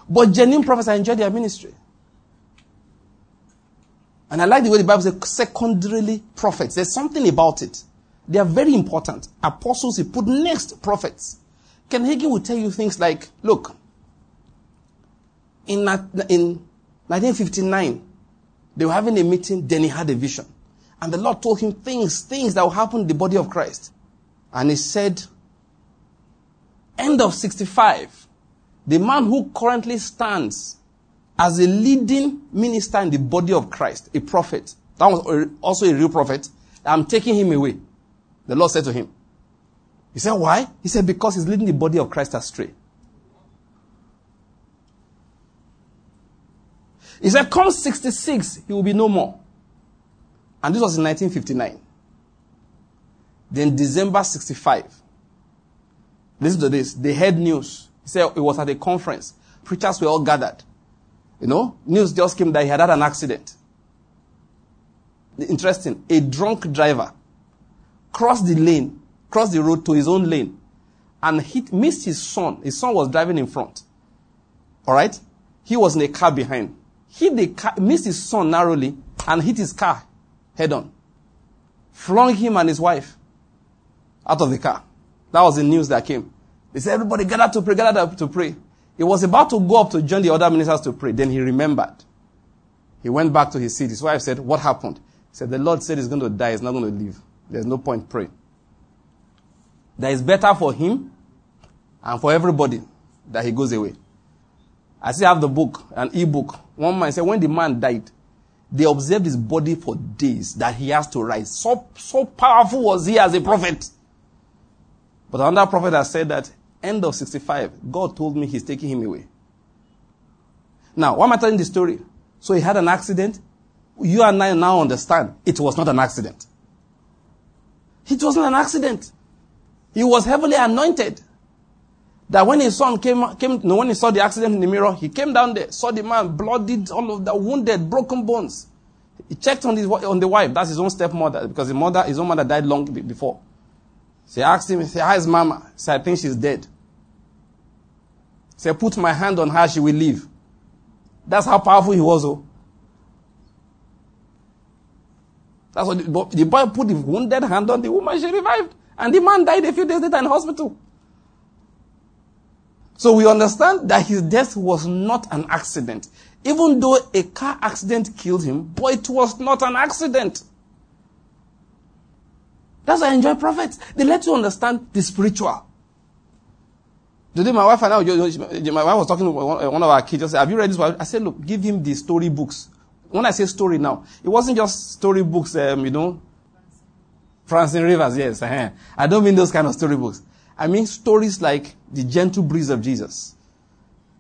but genuine prophets, I enjoy their ministry. And I like the way the Bible says secondarily prophets. There's something about it. They are very important. Apostles, he put next prophets. Ken Hagin will tell you things like, look, in, in 1959, they were having a meeting, then he had a vision. And the Lord told him things, things that will happen in the body of Christ. And he said, end of 65, the man who currently stands as a leading minister in the body of Christ, a prophet, that was also a real prophet, I'm taking him away. The Lord said to him. He said, why? He said, because he's leading the body of Christ astray. He said, come 66, he will be no more. And this was in 1959. Then December 65. Listen to this. They heard news. He said it was at a conference. Preachers were all gathered. You know, news just came that he had had an accident. Interesting. A drunk driver crossed the lane, crossed the road to his own lane, and hit, missed his son. His son was driving in front. All right? He was in a car behind. Hit the car, missed his son narrowly, and hit his car head on. Flung him and his wife out of the car. That was the news that came. They said, everybody gather to pray, gather to pray. He was about to go up to join the other ministers to pray. Then he remembered. He went back to his seat. His wife said, what happened? He said, the Lord said he's going to die. He's not going to live. There's no point praying. That is better for him and for everybody that he goes away. I still have the book, an e-book. One man said when the man died, they observed his body for days that he has to rise. So, so powerful was he as a prophet. But another prophet has said that end of 65, God told me he's taking him away. Now, why am I telling the story? So he had an accident. You and I now understand it was not an accident. It wasn't an accident. He was heavily anointed. That when his son came, came no, when he saw the accident in the mirror, he came down there, saw the man bloodied, all of the wounded, broken bones. He checked on his on the wife. That's his own stepmother because his mother, his own mother died long before. She asked him, said, "How's Mama?" He said, "I think she's dead." Said, "Put my hand on her, she will live." That's how powerful he was. Oh. That's what the, the boy put the wounded hand on the woman, she revived. And the man died a few days later in hospital. So we understand that his death was not an accident. Even though a car accident killed him, boy, it was not an accident. That's why I enjoy prophets. They let you understand the spiritual. Today, my wife and I, my wife was talking to one of our kids. I said, Have you read this? I said, Look, give him the story books. When I say story now, it wasn't just storybooks, um, you know, Francine Rivers, yes. Uh-huh. I don't mean those kind of storybooks. I mean stories like the gentle breeze of Jesus,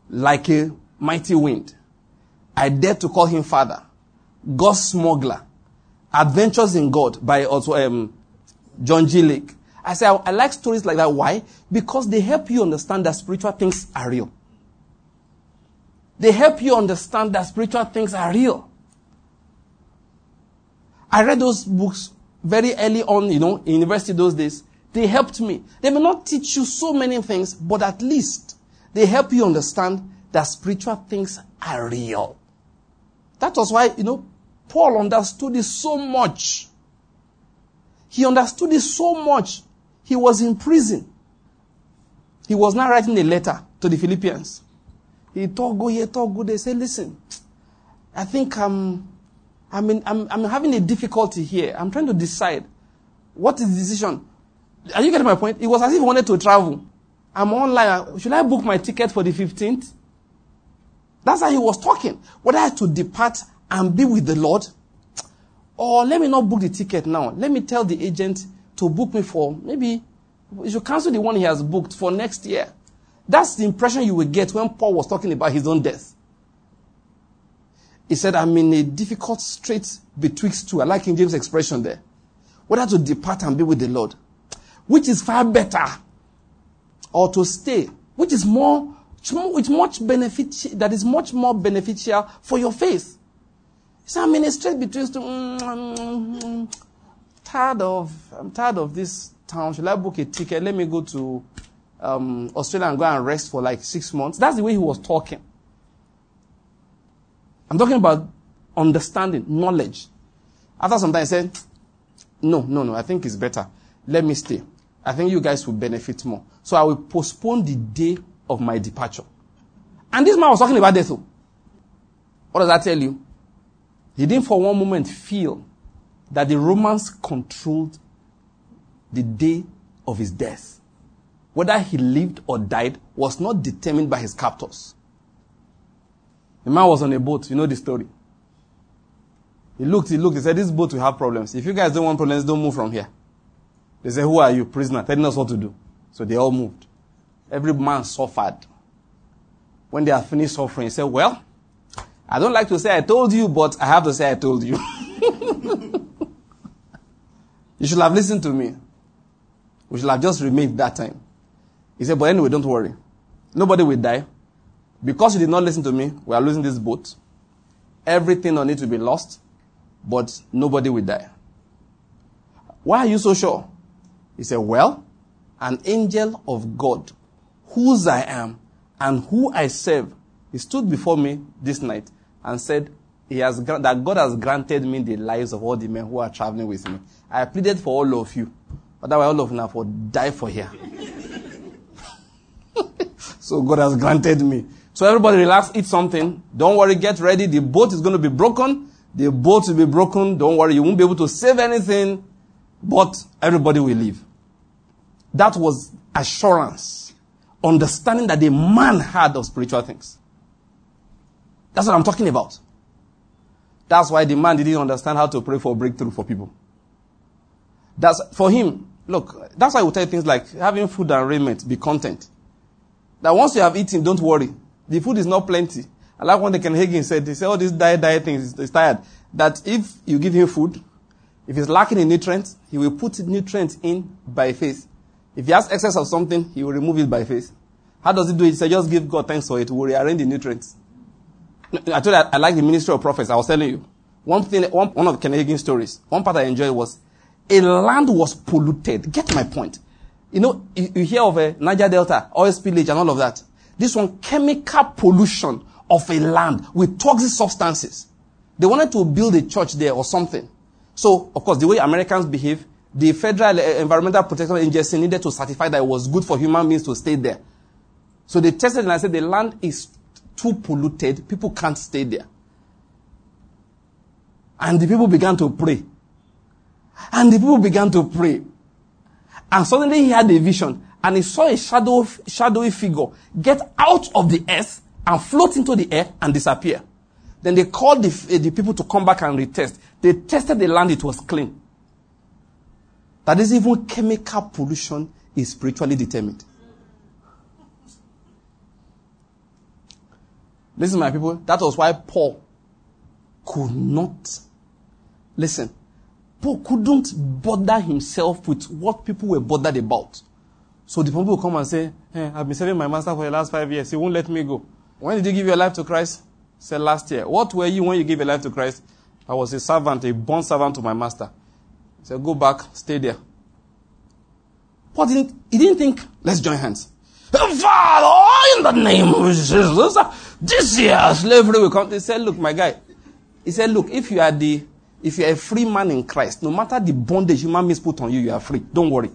like a mighty wind. I dare to call him Father, God's smuggler, Adventures in God by also um, John G. Lake. I say I, I like stories like that. Why? Because they help you understand that spiritual things are real. They help you understand that spiritual things are real. I read those books very early on, you know, in university those days. They helped me. They may not teach you so many things, but at least they help you understand that spiritual things are real. That was why, you know, Paul understood this so much. He understood this so much. He was in prison. He was now writing a letter to the Philippians. He talked, go here, talk, go there. Say, listen, I think I'm, I mean, I'm, I'm having a difficulty here. I'm trying to decide what is the decision. Are you getting my point? It was as if he wanted to travel. I'm online. Should I book my ticket for the 15th? That's how he was talking. Whether to depart and be with the Lord, or let me not book the ticket now. Let me tell the agent to book me for maybe you should cancel the one he has booked for next year. That's the impression you will get when Paul was talking about his own death. He said, I'm in a difficult strait betwixt two. I like King James' expression there. Whether to depart and be with the Lord, which is far better, or to stay, which is more, which much benefit, that is much more beneficial for your faith. He said, I'm in a strait betwixt two. Mm, mm, mm, tired of, I'm tired of this town. Should I book a ticket? Let me go to um, Australia and go and rest for like six months. That's the way he was talking. I'm talking about understanding, knowledge. After some time, I said, no, no, no, I think it's better. Let me stay. I think you guys will benefit more. So I will postpone the day of my departure. And this man was talking about death. Oh. What does that tell you? He didn't for one moment feel that the Romans controlled the day of his death. Whether he lived or died was not determined by his captors. The man was on a boat. You know the story. He looked, he looked, he said, this boat will have problems. If you guys don't want problems, don't move from here. They said, who are you? Prisoner, telling us what to do. So they all moved. Every man suffered. When they had finished suffering, he said, well, I don't like to say I told you, but I have to say I told you. you should have listened to me. We should have just remained that time. He said, but anyway, don't worry. Nobody will die. Because you did not listen to me, we are losing this boat. Everything on it will be lost, but nobody will die. Why are you so sure? He said, Well, an angel of God, whose I am and who I serve, he stood before me this night and said, he has, that God has granted me the lives of all the men who are traveling with me. I pleaded for all of you. Otherwise, all of you now for die for here. so God has granted me. So everybody relax, eat something. Don't worry, get ready. The boat is going to be broken. The boat will be broken. Don't worry, you won't be able to save anything, but everybody will leave. That was assurance, understanding that the man had of spiritual things. That's what I'm talking about. That's why the man didn't understand how to pray for breakthrough for people. That's for him. Look, that's why will tell things like having food and raiment, be content. That once you have eaten, don't worry. The food is not plenty. I like what the Ken Hagin said. He said all these diet, diet things, he's tired. That if you give him food, if he's lacking in nutrients, he will put nutrients in by faith. If he has excess of something, he will remove it by faith. How does he do it? He said, just give God thanks for it. We'll rearrange the nutrients. I told you I, I like the ministry of prophets. I was telling you. One thing, one, one of Ken Hagin stories, one part I enjoyed was a land was polluted. Get my point. You know, you, you hear of a Niger Delta, oil spillage and all of that. This one, chemical pollution of a land with toxic substances. They wanted to build a church there or something. So, of course, the way Americans behave, the Federal eh, eh, Environmental Protection Agency needed to certify that it was good for human beings to stay there. So they tested and I said the land is too polluted. People can't stay there. And the people began to pray. And the people began to pray. And suddenly he had a vision and he saw a shadow, shadowy figure get out of the earth and float into the air and disappear. Then they called the, eh, the people to come back and retest. They tested the land, it was clean. That is even chemical pollution is spiritually determined. Listen, my people, that was why Paul could not, listen, Paul couldn't bother himself with what people were bothered about. So the people will come and say, hey, I've been serving my master for the last five years. He won't let me go. When did you give your life to Christ? Said last year. What were you when you gave your life to Christ? I was a servant, a born servant to my master. He said, go back, stay there. Paul didn't, he didn't think, let's join hands. Father, oh, in the name of Jesus, this year slavery will come. He said, look, my guy. He said, look, if you are the, if you are a free man in Christ, no matter the bondage human beings put on you, you are free. Don't worry.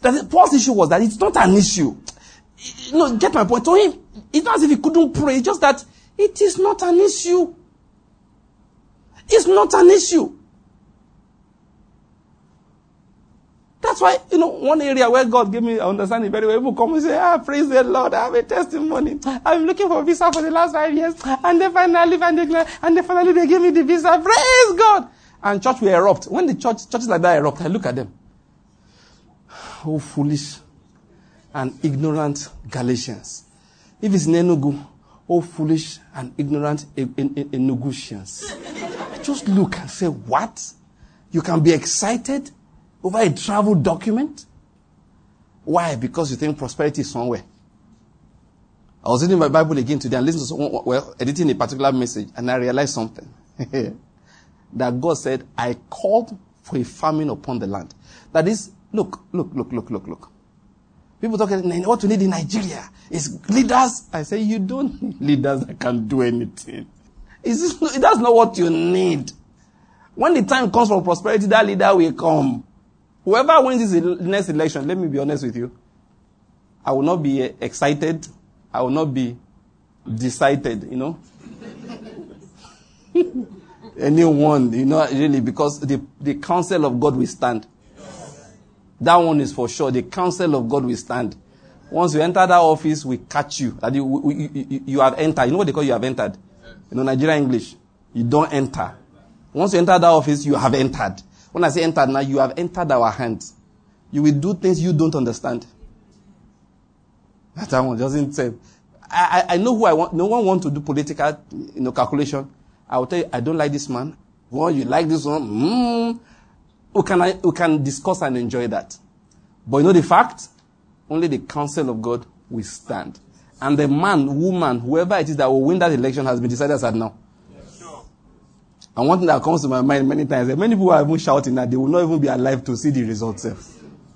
That Paul's issue was that it's not an issue. Know, get my point. To him, it's not as if he couldn't pray. It's just that it is not an issue. It's not an issue. That's why, you know, one area where God gave me understanding very well, people come and say, ah, praise the Lord, I have a testimony. I'm looking for visa for the last five years, and they finally, and they, and they finally they gave me the visa. Praise God! And church will erupt. When the church, churches like that erupt, I look at them. Oh, foolish and ignorant Galatians. If it's Nenugu, oh, foolish and ignorant Enugusians. Just look and say, what? You can be excited over a travel document? Why? Because you think prosperity is somewhere. I was reading my Bible again today and listening to someone, well, editing a particular message, and I realized something. that God said, I called for a famine upon the land. That is, look, look, look, look, look, look. People talk, what we need in Nigeria is leaders. I say, you don't need leaders that can do anything. Is this, that's not what you need. When the time comes for prosperity, that leader will come. Whoever wins this next election, let me be honest with you, I will not be eh, excited. I will not be decided, you know. Anyone, you know, really, because the, the counsel of God will stand. That one is for sure. The counsel of God will stand. Once you enter that office, we catch you. That you, you, you, you have entered. You know what they call you have entered? You know, Nigerian English. You don't enter. Once you enter that office, you have entered. When I say entered now, you have entered our hands. You will do things you don't understand. That one doesn't say. I, I, I know who I want. No one wants to do political, you know, calculation. I will tell you, I don't like this man. Well, you like this one. Mm. We can, we can discuss and enjoy that. But you know the fact? Only the counsel of God will stand. And the man, woman, whoever it is that will win that election has been decided as at now. And one thing that comes to my mind many times, many people are even shouting that they will not even be alive to see the results.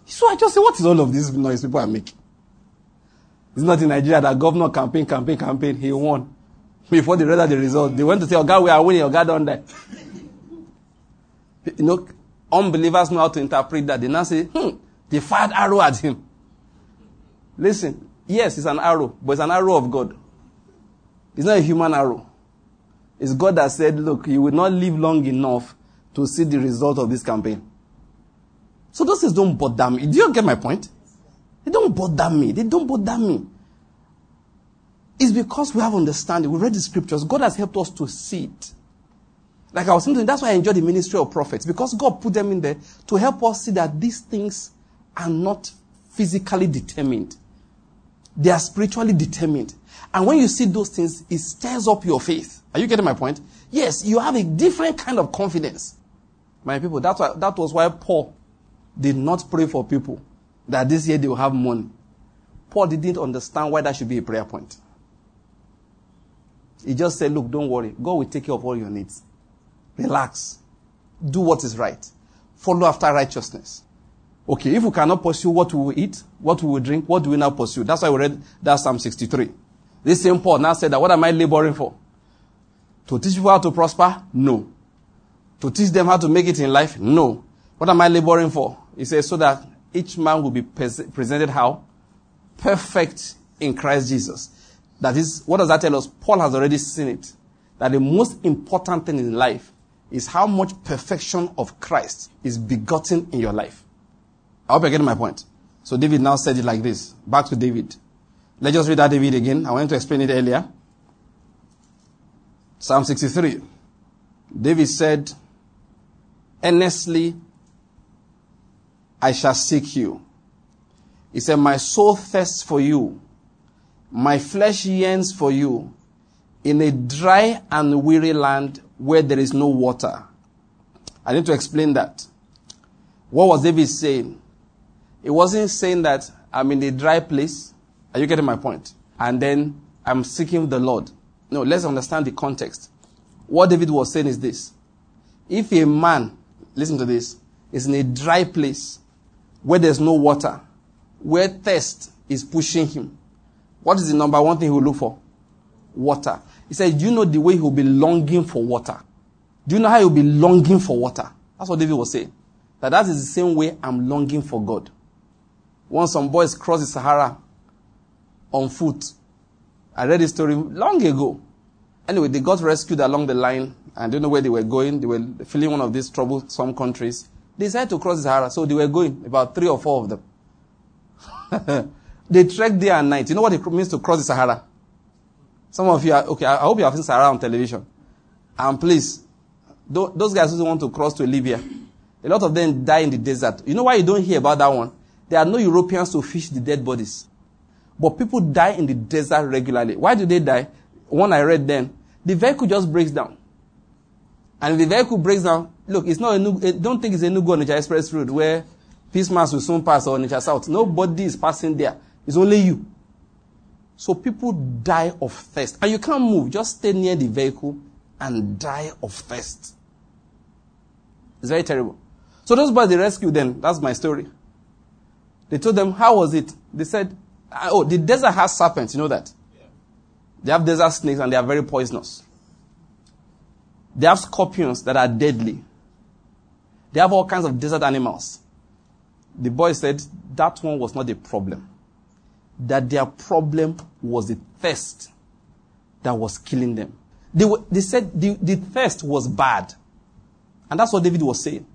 So I just say, what is all of this noise people are making? It's not in Nigeria that governor campaign, campaign, campaign, he won. Before they read out the result, they went to say, oh God, we are winning, oh God, don't die. You know, unbelievers know how to interpret that. They now say, hmm, they fired arrow at him. Listen, yes, it's an arrow, but it's an arrow of God. It's not a human arrow. It's God that said, look, you will not live long enough to see the result of this campaign. So those things don't bother me. Do you get my point? They don't bother me. They don't bother me. It's because we have understanding. We read the scriptures. God has helped us to see it. Like I was saying, that's why I enjoy the ministry of prophets because God put them in there to help us see that these things are not physically determined. They are spiritually determined. And when you see those things, it stirs up your faith. Are you getting my point? Yes, you have a different kind of confidence. My people, that's why, that was why Paul did not pray for people that this year they will have money. Paul didn't understand why that should be a prayer point. He just said, look, don't worry. God will take care of all your needs. Relax. Do what is right. Follow after righteousness. Okay, if we cannot pursue what we will eat, what we will drink, what do we now pursue? That's why we read that Psalm 63. This same Paul now said that what am I laboring for? To teach people how to prosper? No. To teach them how to make it in life? No. What am I laboring for? He says so that each man will be presented how? Perfect in Christ Jesus. That is, what does that tell us? Paul has already seen it. That the most important thing in life is how much perfection of Christ is begotten in your life. I hope you're getting my point. So David now said it like this. Back to David. Let's just read that David again. I wanted to explain it earlier. Psalm 63. David said, Earnestly I shall seek you. He said, My soul thirsts for you. My flesh yearns for you in a dry and weary land where there is no water. I need to explain that. What was David saying? He wasn't saying that I'm in a dry place. Are you getting my point? And then I'm seeking the Lord. No, let's understand the context. What David was saying is this. If a man, listen to this, is in a dry place where there's no water, where thirst is pushing him, what is the number one thing he will look for? Water. He said, Do you know the way he'll be longing for water? Do you know how he'll be longing for water? That's what David was saying. That that is the same way I'm longing for God. Once some boys crossed the Sahara on foot. I read this story long ago. Anyway, they got rescued along the line and don't know where they were going. They were feeling one of these troublesome countries. They decided to cross the Sahara, so they were going, about three or four of them. they trekked day and night. You know what it means to cross the Sahara? Some of you are, okay, I hope you have seen Sahara on television. And please, those guys who want to cross to Libya, a lot of them die in the desert. You know why you don't hear about that one? There are no Europeans to fish the dead bodies. But people die in the desert regularly. Why do they die? One I read then, the vehicle just breaks down. And if the vehicle breaks down, look, it's not a new, eh, don't think it's a new go Nature Express Road where Peace Mass will soon pass or Nature South. Nobody is passing there. It's only you. So people die of thirst. And you can't move. Just stay near the vehicle and die of thirst. It's very terrible. So those boys, they rescued them. That's my story. They told them, how was it? They said, ah, oh, the desert has serpents. You know that? They have desert snakes and they are very poisonous. They have scorpions that are deadly. They have all kinds of desert animals. The boy said that one was not the problem. That their problem was the thirst that was killing them. They, were, they said the, the thirst was bad. And that's what David was saying.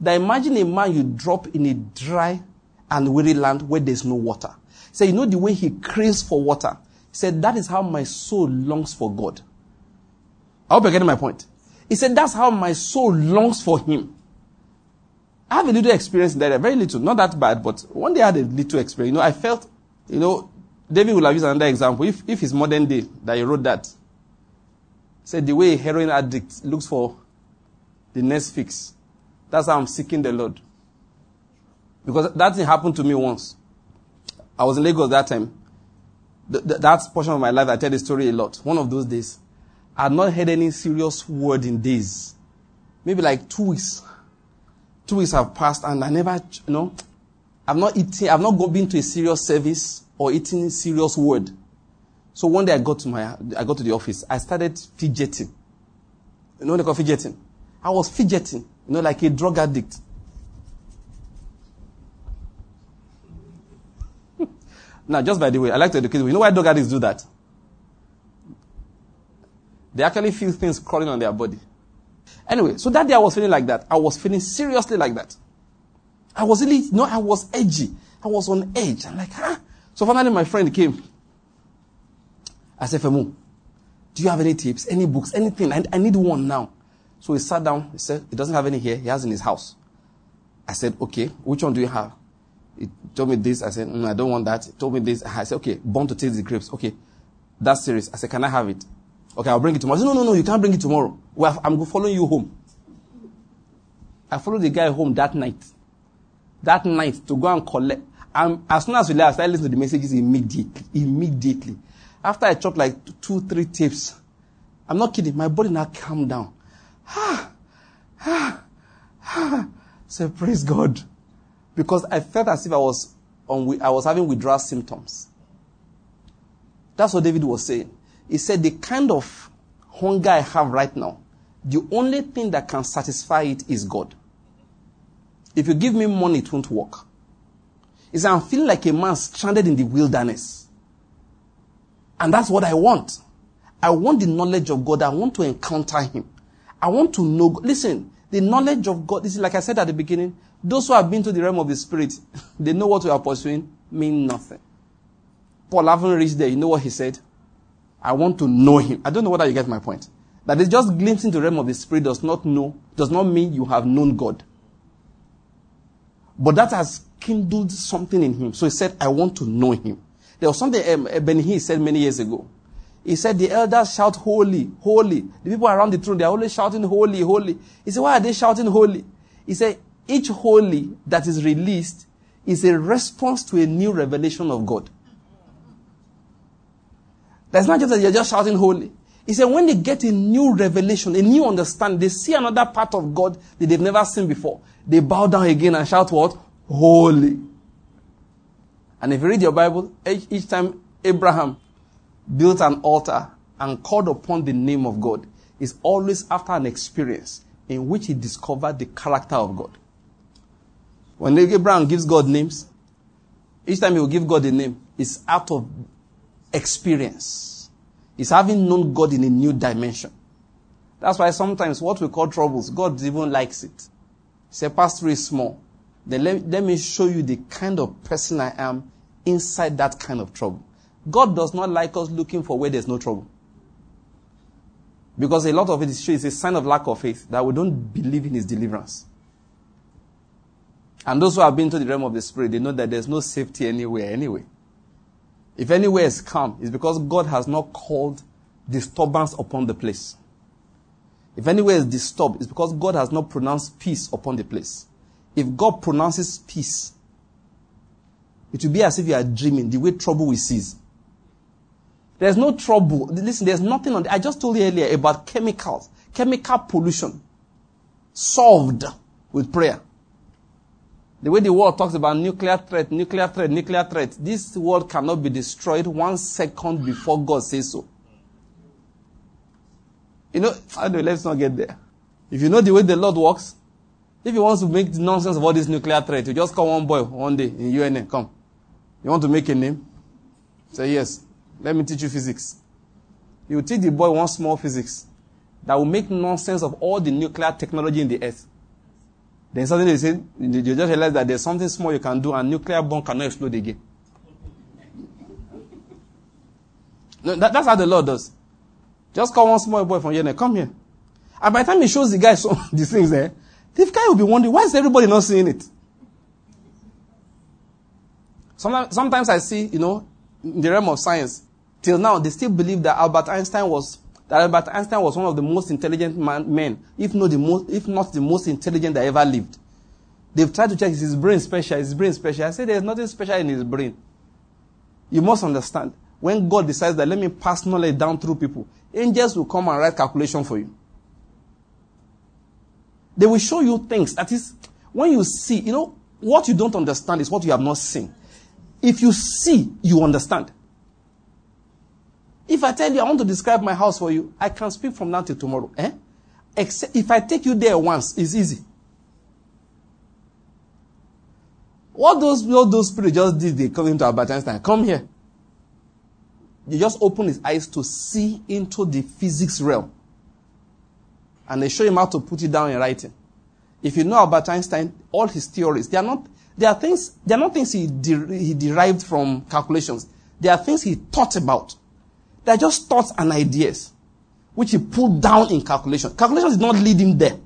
That imagine a man you drop in a dry and weary land where there's no water. Say, you know the way he craves for water. He said, that is how my soul longs for God. I hope you're getting my point. He said, That's how my soul longs for him. I have a little experience in that, very little, not that bad, but one day I had a little experience. You know, I felt, you know, David will have used another example. If, if it's modern day that he wrote that, said the way a heroin addict looks for the next fix. That's how I'm seeking the Lord. Because that thing happened to me once. I was in Lagos that time. That portion of my life, I tell the story a lot. One of those days, I've not heard any serious word in days. Maybe like two weeks. Two weeks have passed and I never, you know, I've not eaten, I've not been to a serious service or eaten serious word. So one day I got to my, I got to the office. I started fidgeting. You know what they call fidgeting? I was fidgeting, you know, like a drug addict. now, just by the way, I like to educate you. You know why drug addicts do that? They actually feel things crawling on their body. Anyway, so that day I was feeling like that. I was feeling seriously like that. I was really, no, I was edgy. I was on edge. I'm like, huh? So finally my friend came. I said, Femi, do you have any tips, any books, anything? I, I need one now. So he sat down. He said, he doesn't have any here. He has in his house. I said, okay, which one do you have? He told me this. I said, mm, I don't want that. He told me this. I said, okay, born to taste the grapes. Okay, that's serious. I said, can I have it? Okay, I'll bring it tomorrow. I said, no, no, no, you can't bring it tomorrow. Well, I'm following you home. I followed the guy home that night. That night to go and collect. And as soon as we left, I listening to the messages immediately. Immediately. After I chopped like two, three tapes, I'm not kidding, my body now calmed down. Ah, ah, ah. Say, praise God. Because I felt as if I was on, I was having withdrawal symptoms. That's what David was saying. He said, The kind of hunger I have right now, the only thing that can satisfy it is God. If you give me money, it won't work. He said, I'm feeling like a man stranded in the wilderness. And that's what I want. I want the knowledge of God. I want to encounter Him. I want to know. Listen, the knowledge of God, this is like I said at the beginning, those who have been to the realm of the Spirit, they know what we are pursuing, mean nothing. Paul haven't reached there. You know what he said? I want to know him. I don't know whether you get my point. That is just glimpsing the realm of the spirit does not know, does not mean you have known God. But that has kindled something in him. So he said, I want to know him. There was something um, Ben He said many years ago. He said, the elders shout holy, holy. The people around the throne, they are always shouting holy, holy. He said, why are they shouting holy? He said, each holy that is released is a response to a new revelation of God. That's not just that you're just shouting holy. He said when they get a new revelation, a new understanding, they see another part of God that they've never seen before. They bow down again and shout what? Holy. And if you read your Bible, each, each time Abraham built an altar and called upon the name of God, is always after an experience in which he discovered the character of God. When Abraham gives God names, each time he will give God a name, it's out of experience. It's having known God in a new dimension. That's why sometimes what we call troubles, God even likes it. Say, Pastor is small. Then let, let me show you the kind of person I am inside that kind of trouble. God does not like us looking for where there's no trouble. Because a lot of it is a sign of lack of faith that we don't believe in his deliverance. And those who have been to the realm of the spirit, they know that there's no safety anywhere anyway. If anywhere is calm, it's because God has not called disturbance upon the place. If anywhere is disturbed, it's because God has not pronounced peace upon the place. If God pronounces peace, it will be as if you are dreaming, the way trouble will cease. There's no trouble. Listen, there's nothing on. The, I just told you earlier about chemicals, chemical pollution, solved with prayer. The way the world talks about nuclear threat, nuclear threat, nuclear threat, this world cannot be destroyed one second before God says so. You know, I know, let's not get there. If you know the way the Lord works, if he wants to make nonsense of all this nuclear threat, you just call one boy one day in UNN, come. You want to make a name? Say yes. Let me teach you physics. You teach the boy one small physics that will make nonsense of all the nuclear technology in the earth. Then suddenly they say, you just realize that there's something small you can do and nuclear bomb cannot explode again. No, that, that's how the Lord does. Just call one small boy from here, come here. And by the time he shows the guy some these things eh, there, the guy will be wondering, why is everybody not seeing it? Sometimes, sometimes I see, you know, in the realm of science, till now, they still believe that Albert Einstein was that Albert Einstein was one of the most intelligent man, men, if not the most, if not the most intelligent that ever lived. They've tried to check is his brain special, is his brain special. I say there's nothing special in his brain. You must understand. When God decides that let me pass knowledge down through people, angels will come and write calculation for you. They will show you things. That is, when you see, you know, what you don't understand is what you have not seen. If you see, you understand. If I tell you I want to describe my house for you, I can speak from now till tomorrow. Eh? Except if I take you there once, it's easy. What those what those spirits just did, they come into Albert Einstein. Come here. You just open his eyes to see into the physics realm. And they show him how to put it down in writing. If you know Albert Einstein, all his theories, they are not, they are things, they are not things he, de- he derived from calculations. They are things he thought about. They're just thoughts and ideas, which he pulled down in calculation. Calculation did not lead him there.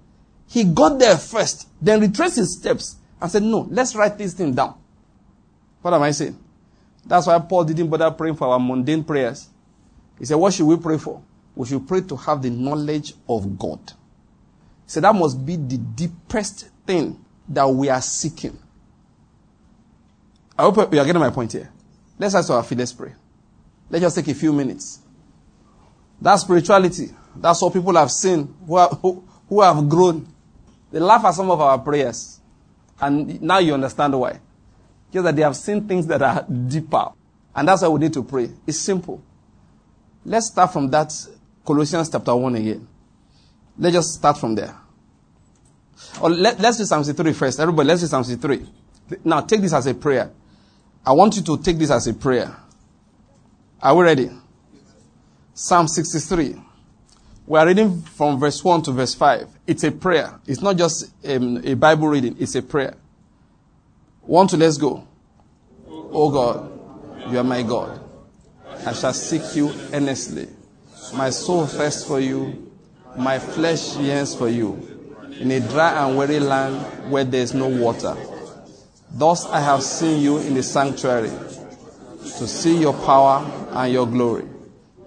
He got there first, then retraced his steps and said, no, let's write this thing down. What am I saying? That's why Paul didn't bother praying for our mundane prayers. He said, what should we pray for? We should pray to have the knowledge of God. He said that must be the deepest thing that we are seeking. I hope you are getting my point here. Let's ask our let's pray. Let's just take a few minutes. That's spirituality. That's what people have seen who, who, who have grown. They laugh at some of our prayers. And now you understand why. Just that they have seen things that are deeper. And that's why we need to pray. It's simple. Let's start from that Colossians chapter 1 again. Let's just start from there. Or let, us do Psalm 63 first. Everybody, let's do Psalm 3. Now, take this as a prayer. I want you to take this as a prayer. Are we ready? Psalm 63. We are reading from verse 1 to verse 5. It's a prayer. It's not just um, a Bible reading, it's a prayer. One to let's go. Oh God, you are my God. I shall seek you earnestly. My soul thirsts for you. My flesh yearns for you. In a dry and weary land where there is no water. Thus I have seen you in the sanctuary to see your power and your glory.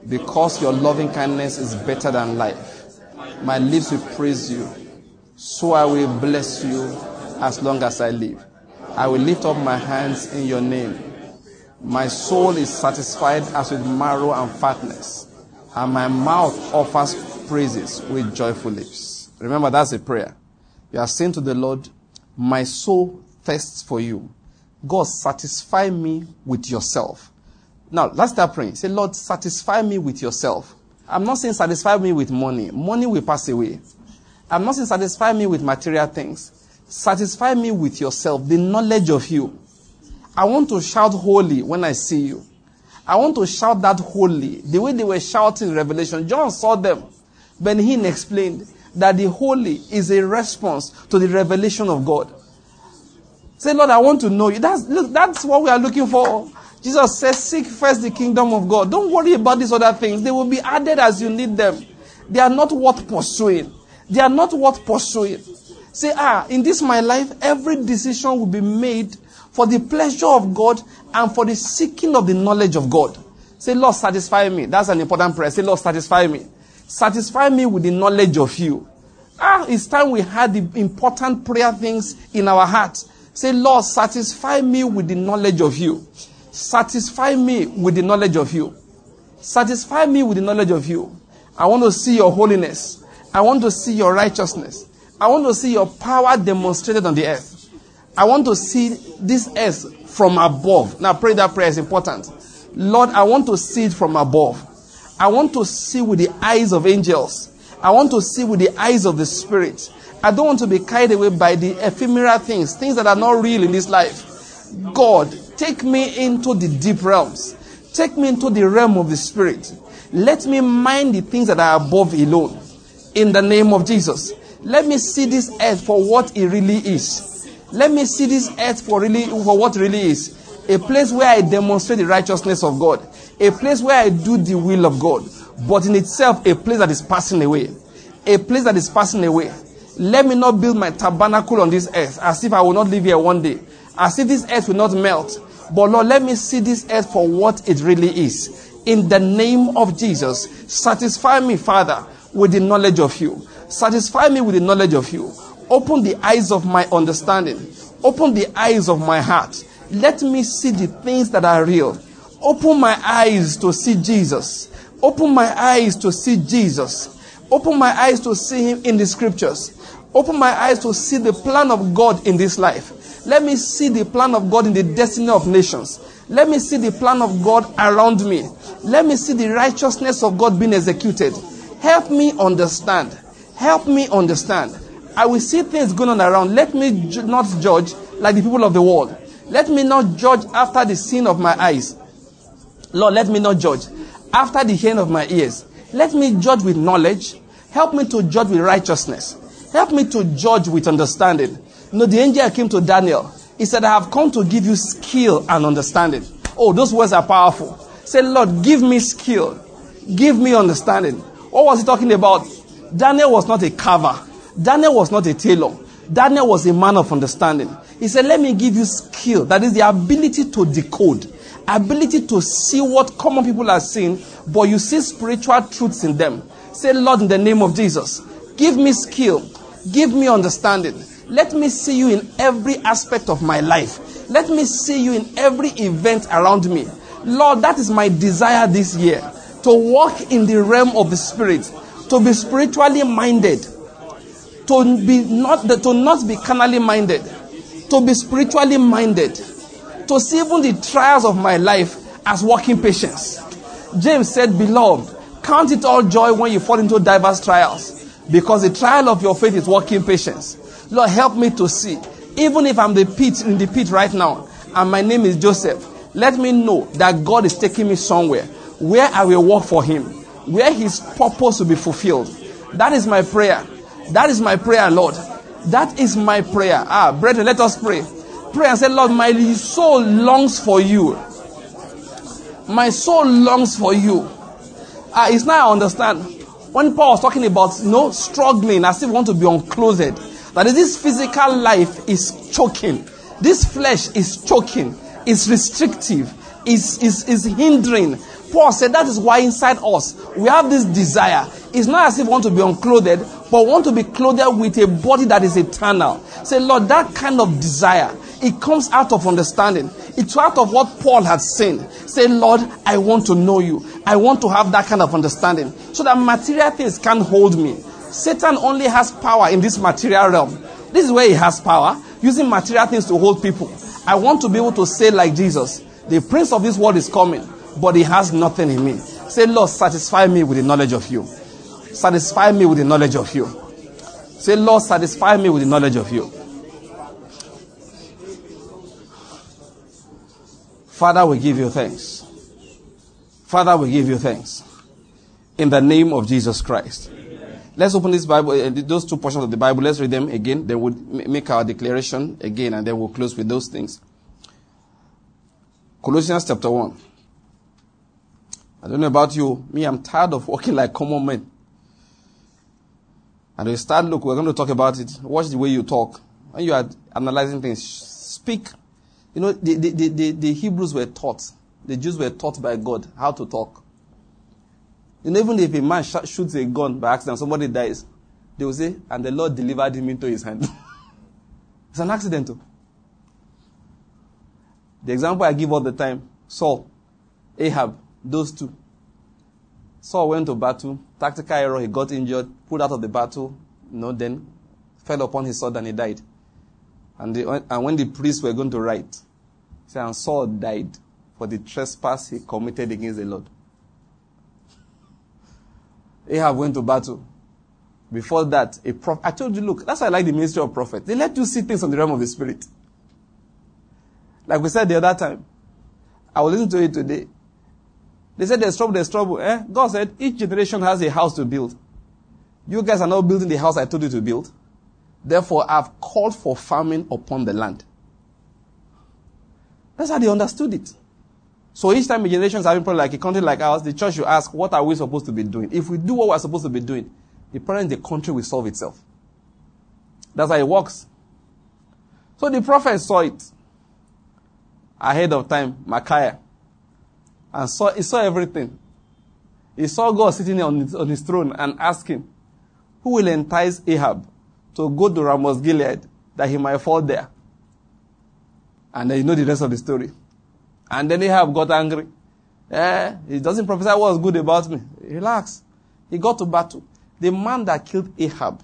Because your loving kindness is better than life. My lips will praise you. So I will bless you as long as I live. I will lift up my hands in your name. My soul is satisfied as with marrow and fatness, and my mouth offers praises with joyful lips. Remember, that's a prayer. You are saying to the Lord, My soul thirsts for you. God, satisfy me with yourself. Now, let's start praying. Say, Lord, satisfy me with yourself. I'm not saying satisfy me with money. Money will pass away. I'm not saying satisfy me with material things. Satisfy me with yourself, the knowledge of you. I want to shout holy when I see you. I want to shout that holy. The way they were shouting in Revelation, John saw them. Ben Hinn explained that the holy is a response to the revelation of God. Say, Lord, I want to know you. That's, look, that's what we are looking for. Jesus says, seek first the kingdom of God. Don't worry about these other things. They will be added as you need them. They are not worth pursuing. They are not worth pursuing. Say, ah, in this my life, every decision will be made for the pleasure of God and for the seeking of the knowledge of God. Say, Lord, satisfy me. That's an important prayer. Say, Lord, satisfy me. Satisfy me with the knowledge of you. Ah, it's time we had the important prayer things in our hearts. Say, Lord, satisfy me with the knowledge of you. Satisfy me with the knowledge of you. Satisfy me with the knowledge of you. I want to see your holiness. I want to see your righteousness. I want to see your power demonstrated on the earth. I want to see this earth from above. Now, pray that prayer is important. Lord, I want to see it from above. I want to see with the eyes of angels. I want to see with the eyes of the Spirit. I don't want to be carried away by the ephemeral things, things that are not real in this life. God, take me into the deep realms. Take me into the realm of the Spirit. Let me mind the things that are above alone. In the name of Jesus. Let me see this earth for what it really is. Let me see this earth for really for what really is. A place where I demonstrate the righteousness of God. A place where I do the will of God. But in itself, a place that is passing away. A place that is passing away. Let me not build my tabernacle on this earth as if I will not live here one day. As if this earth will not melt. But Lord, let me see this earth for what it really is. In the name of Jesus, satisfy me, Father, with the knowledge of you. Satisfy me with the knowledge of you. Open the eyes of my understanding. Open the eyes of my heart. Let me see the things that are real. Open my eyes to see Jesus. Open my eyes to see Jesus. Open my eyes to see Him in the scriptures. Open my eyes to see the plan of God in this life. Let me see the plan of God in the destiny of nations. Let me see the plan of God around me. Let me see the righteousness of God being executed. Help me understand. Help me understand. I will see things going on around. Let me ju- not judge like the people of the world. Let me not judge after the sin of my eyes. Lord, let me not judge after the hearing of my ears. Let me judge with knowledge. Help me to judge with righteousness. Help me to judge with understanding. You know, the angel came to Daniel. He said, I have come to give you skill and understanding. Oh, those words are powerful. Say, Lord, give me skill. Give me understanding. What was he talking about? Daniel was not a carver. Daniel was not a tailor. Daniel was a man of understanding. He said, Let me give you skill. That is the ability to decode, ability to see what common people are seeing, but you see spiritual truths in them. Say, Lord, in the name of Jesus, give me skill, give me understanding. Let me see you in every aspect of my life. Let me see you in every event around me. Lord, that is my desire this year to walk in the realm of the Spirit, to be spiritually minded, to be not to not be carnally minded, to be spiritually minded, to see even the trials of my life as working patience. James said, Beloved, count it all joy when you fall into diverse trials, because the trial of your faith is working patience. Lord, help me to see, even if I'm the pit in the pit right now, and my name is Joseph, let me know that God is taking me somewhere where I will work for Him, where His purpose will be fulfilled. That is my prayer. That is my prayer, Lord. That is my prayer. Ah, brethren, let us pray. Pray and say, Lord, my soul longs for you. My soul longs for you. Ah, it's now I understand. When Paul was talking about you know, struggling as if want to be unclothed, that is, this physical life is choking. This flesh is choking, is restrictive, is, is, is hindering. Paul said that is why inside us we have this desire. It's not as if we want to be unclothed, but want to be clothed with a body that is eternal. Say, Lord, that kind of desire, it comes out of understanding. It's out of what Paul had seen. Say, Lord, I want to know you. I want to have that kind of understanding so that material things can't hold me. Satan only has power in this material realm. This is where he has power, using material things to hold people. I want to be able to say, like Jesus, the prince of this world is coming, but he has nothing in me. Say, Lord, satisfy me with the knowledge of you. Satisfy me with the knowledge of you. Say, Lord, satisfy me with the knowledge of you. Father, we give you thanks. Father, we give you thanks. In the name of Jesus Christ. Let's open this Bible, uh, those two portions of the Bible. Let's read them again. Then we'll make our declaration again, and then we'll close with those things. Colossians chapter 1. I don't know about you. Me, I'm tired of walking like common men. And we start, look, we're going to talk about it. Watch the way you talk. When you are analyzing things, speak. You know, the, the, the, the, Hebrews were taught, the Jews were taught by God how to talk. You know, even if a man sh- shoots a gun by accident, somebody dies, they will say, and the Lord delivered him into his hand. it's an accident. Too. The example I give all the time Saul, Ahab, those two. Saul went to battle, tactical error, he got injured, pulled out of the battle, you know, then fell upon his sword and he died. And, the, and when the priests were going to write, said, and Saul died for the trespass he committed against the Lord. Ahab went to battle. Before that, a prophet. I told you, look, that's why I like the ministry of prophets. They let you see things on the realm of the spirit. Like we said the other time. I will listen to it today. They said there's trouble, there's trouble. Eh? God said each generation has a house to build. You guys are not building the house I told you to build. Therefore, I've called for famine upon the land. That's how they understood it. So each time a generation is having problem like a country like ours, the church should ask, what are we supposed to be doing? If we do what we're supposed to be doing, the problem in the country will solve itself. That's how it works. So the prophet saw it ahead of time, Micaiah, and saw, he saw everything. He saw God sitting on his, on his throne and asking, who will entice Ahab to go to Ramoth Gilead that he might fall there? And then you know the rest of the story. And then Ahab got angry. Eh, he doesn't prophesy what's good about me. Relax. He got to battle. The man that killed Ahab,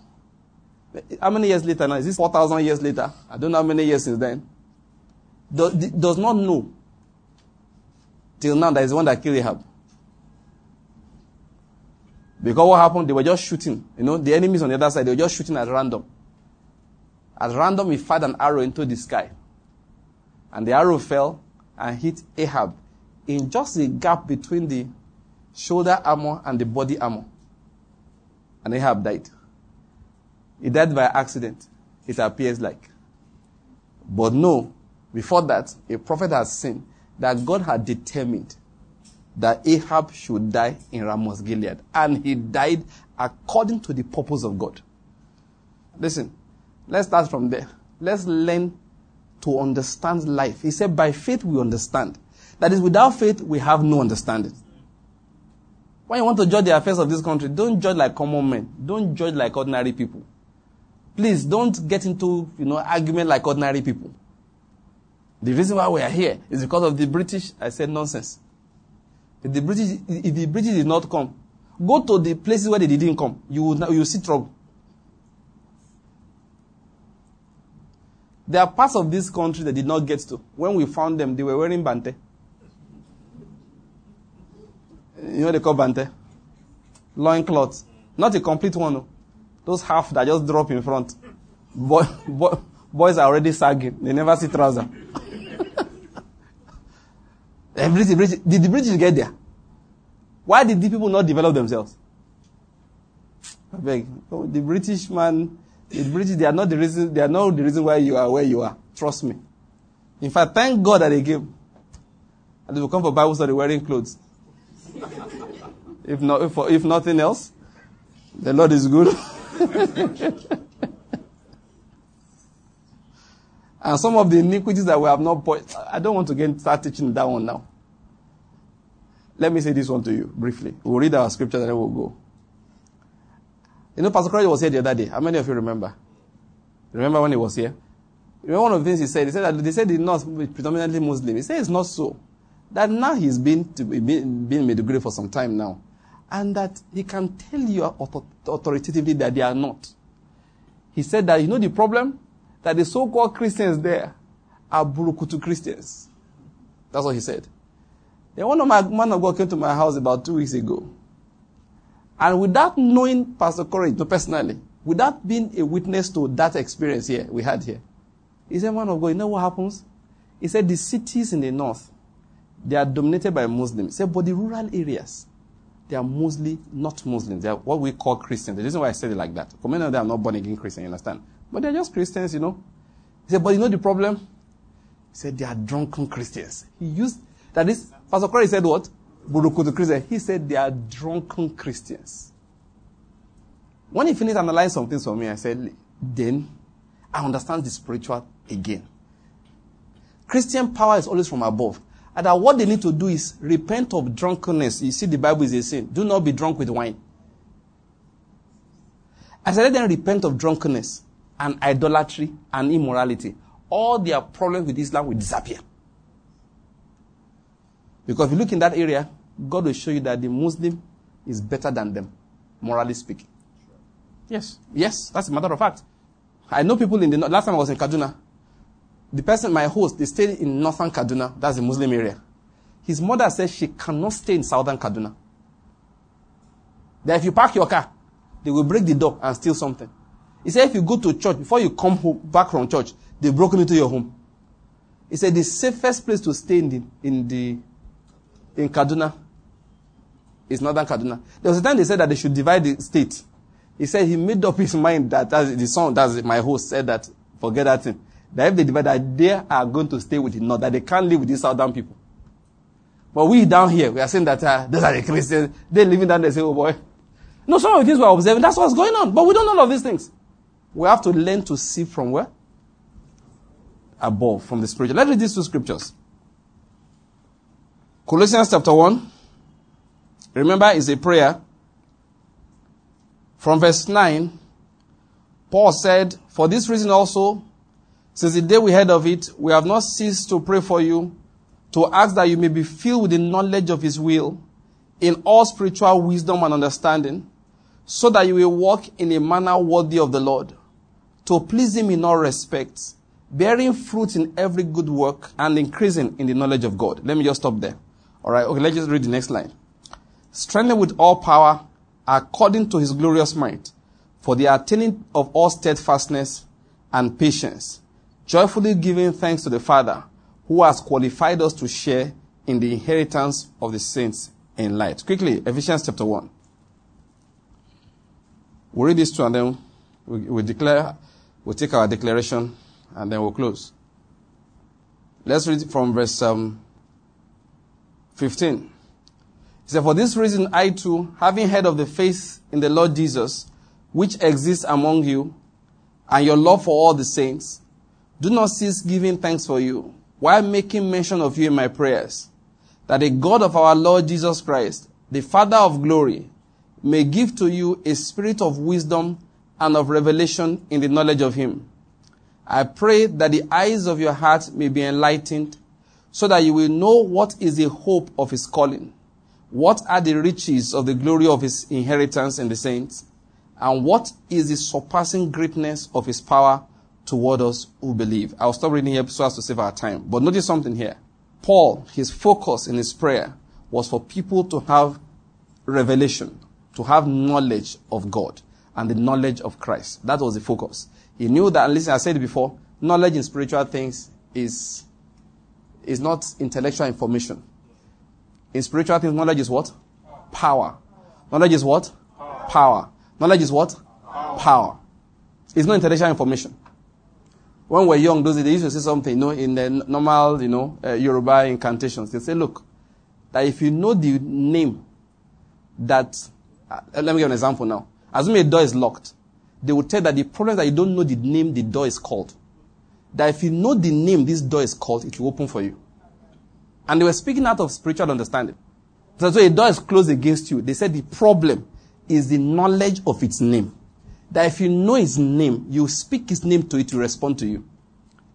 how many years later now? Is this 4,000 years later? I don't know how many years since then. Do, does not know till now that is the one that killed Ahab. Because what happened? They were just shooting. You know, the enemies on the other side, they were just shooting at random. At random, he fired an arrow into the sky. And the arrow fell and hit Ahab in just the gap between the shoulder armor and the body armor. And Ahab died. He died by accident, it appears like. But no, before that, a prophet has seen that God had determined that Ahab should die in Ramoth Gilead. And he died according to the purpose of God. Listen, let's start from there. Let's learn to understand life. He said, by faith we understand. That is, without faith we have no understanding. When you want to judge the affairs of this country, don't judge like common men. Don't judge like ordinary people. Please don't get into, you know, argument like ordinary people. The reason why we are here is because of the British. I said nonsense. If the British, if the British did not come, go to the places where they didn't come. You will, you will see trouble. There are parts of this country that did not get to. When we found them, they were wearing bante. You know they call bante? Loin cloths. Not a complete one. Those half that just drop in front. Boy, boy, boys are already sagging. They never see trouser. Eh, the British, did the British get there? Why did the people not develop themselves? I beg. Oh, the British man the British, they are not the reason, they are not the reason why you are where you are. Trust me. In fact, thank God that they came. And they will come for Bible study wearing clothes. if not, if, if nothing else, the Lord is good. and some of the iniquities that we have not, I don't want to get start teaching that one now. Let me say this one to you briefly. We'll read our scripture and then we'll go. You know, Pastor Crowley was here the other day. How many of you remember? Remember when he was here? Remember one of the things he said? He said that they said he's not predominantly Muslim. He said it's not so. That now he's been to be, been, been Maiduguri for some time now. And that he can tell you authoritatively that they are not. He said that, you know the problem? That the so-called Christians there are Burukutu Christians. That's what he said. Then one of my man of God came to my house about two weeks ago. And without knowing Pastor Courage personally, without being a witness to that experience here we had here, he said, Man of God, you know what happens? He said the cities in the north, they are dominated by Muslims. He said, but the rural areas, they are mostly not Muslims. They are what we call Christians. The reason why I said it like that, for many of them are not born again Christians, you understand? But they're just Christians, you know. He said, but you know the problem? He said, they are drunken Christians. He used, that is, Pastor Corey said what? Burukutu Christian. He said they are drunken Christians. When he finished analyzing some things for me, I said, then I understand the spiritual again. Christian power is always from above. And that what they need to do is repent of drunkenness. You see, the Bible is a sin. Do not be drunk with wine. I said, let them repent of drunkenness and idolatry and immorality. All their problems with Islam will disappear. Because if you look in that area, God will show you that the Muslim is better than them, morally speaking. Yes, yes, that's a matter of fact. I know people in the last time I was in Kaduna, the person, my host, they stayed in northern Kaduna, that's the Muslim area. His mother says she cannot stay in southern Kaduna. That if you park your car, they will break the door and steal something. He said if you go to church, before you come home, back from church, they've broken into your home. He said the safest place to stay in the, in the in Kaduna is northern Kaduna. There was a time they said that they should divide the state. He said he made up his mind that as the son, that's my host said that forget that thing. That if they divide that they are going to stay with the north, that they can't live with these southern people. But we down here, we are saying that uh, those are the Christians. They living down there say, oh boy. No, some of the things we're observing, that's what's going on. But we don't know all of these things. We have to learn to see from where? Above, from the spiritual. Let's read these two scriptures. Colossians chapter 1. Remember, it's a prayer. From verse 9, Paul said, For this reason also, since the day we heard of it, we have not ceased to pray for you, to ask that you may be filled with the knowledge of His will, in all spiritual wisdom and understanding, so that you will walk in a manner worthy of the Lord, to please Him in all respects, bearing fruit in every good work and increasing in the knowledge of God. Let me just stop there. All right, okay, let's just read the next line. Strengthened with all power according to his glorious might, for the attaining of all steadfastness and patience, joyfully giving thanks to the Father, who has qualified us to share in the inheritance of the saints in light. Quickly, Ephesians chapter 1. We'll read this two and then we, we declare, we'll take our declaration and then we'll close. Let's read from verse um, 15. He said, For this reason, I too, having heard of the faith in the Lord Jesus, which exists among you, and your love for all the saints, do not cease giving thanks for you, while making mention of you in my prayers, that the God of our Lord Jesus Christ, the Father of glory, may give to you a spirit of wisdom and of revelation in the knowledge of him. I pray that the eyes of your heart may be enlightened so that you will know what is the hope of his calling, what are the riches of the glory of his inheritance in the saints, and what is the surpassing greatness of his power toward us who believe. I'll stop reading here so as to save our time. But notice something here. Paul, his focus in his prayer was for people to have revelation, to have knowledge of God and the knowledge of Christ. That was the focus. He knew that, and listen, I said before, knowledge in spiritual things is is not intellectual information. In spiritual things, knowledge is what? Power. Knowledge is what? Power. Knowledge is what? Power. It's not intellectual information. When we're young, those they used to say something, you know, in the normal, you know, uh, Yoruba incantations. They say, look, that if you know the name that, uh, let me give an example now. Assume a door is locked. They will tell that the problem that you don't know the name the door is called that if you know the name this door is called, it will open for you. And they were speaking out of spiritual understanding. So, so a door is closed against you. They said the problem is the knowledge of its name. That if you know its name, you speak its name to it to respond to you.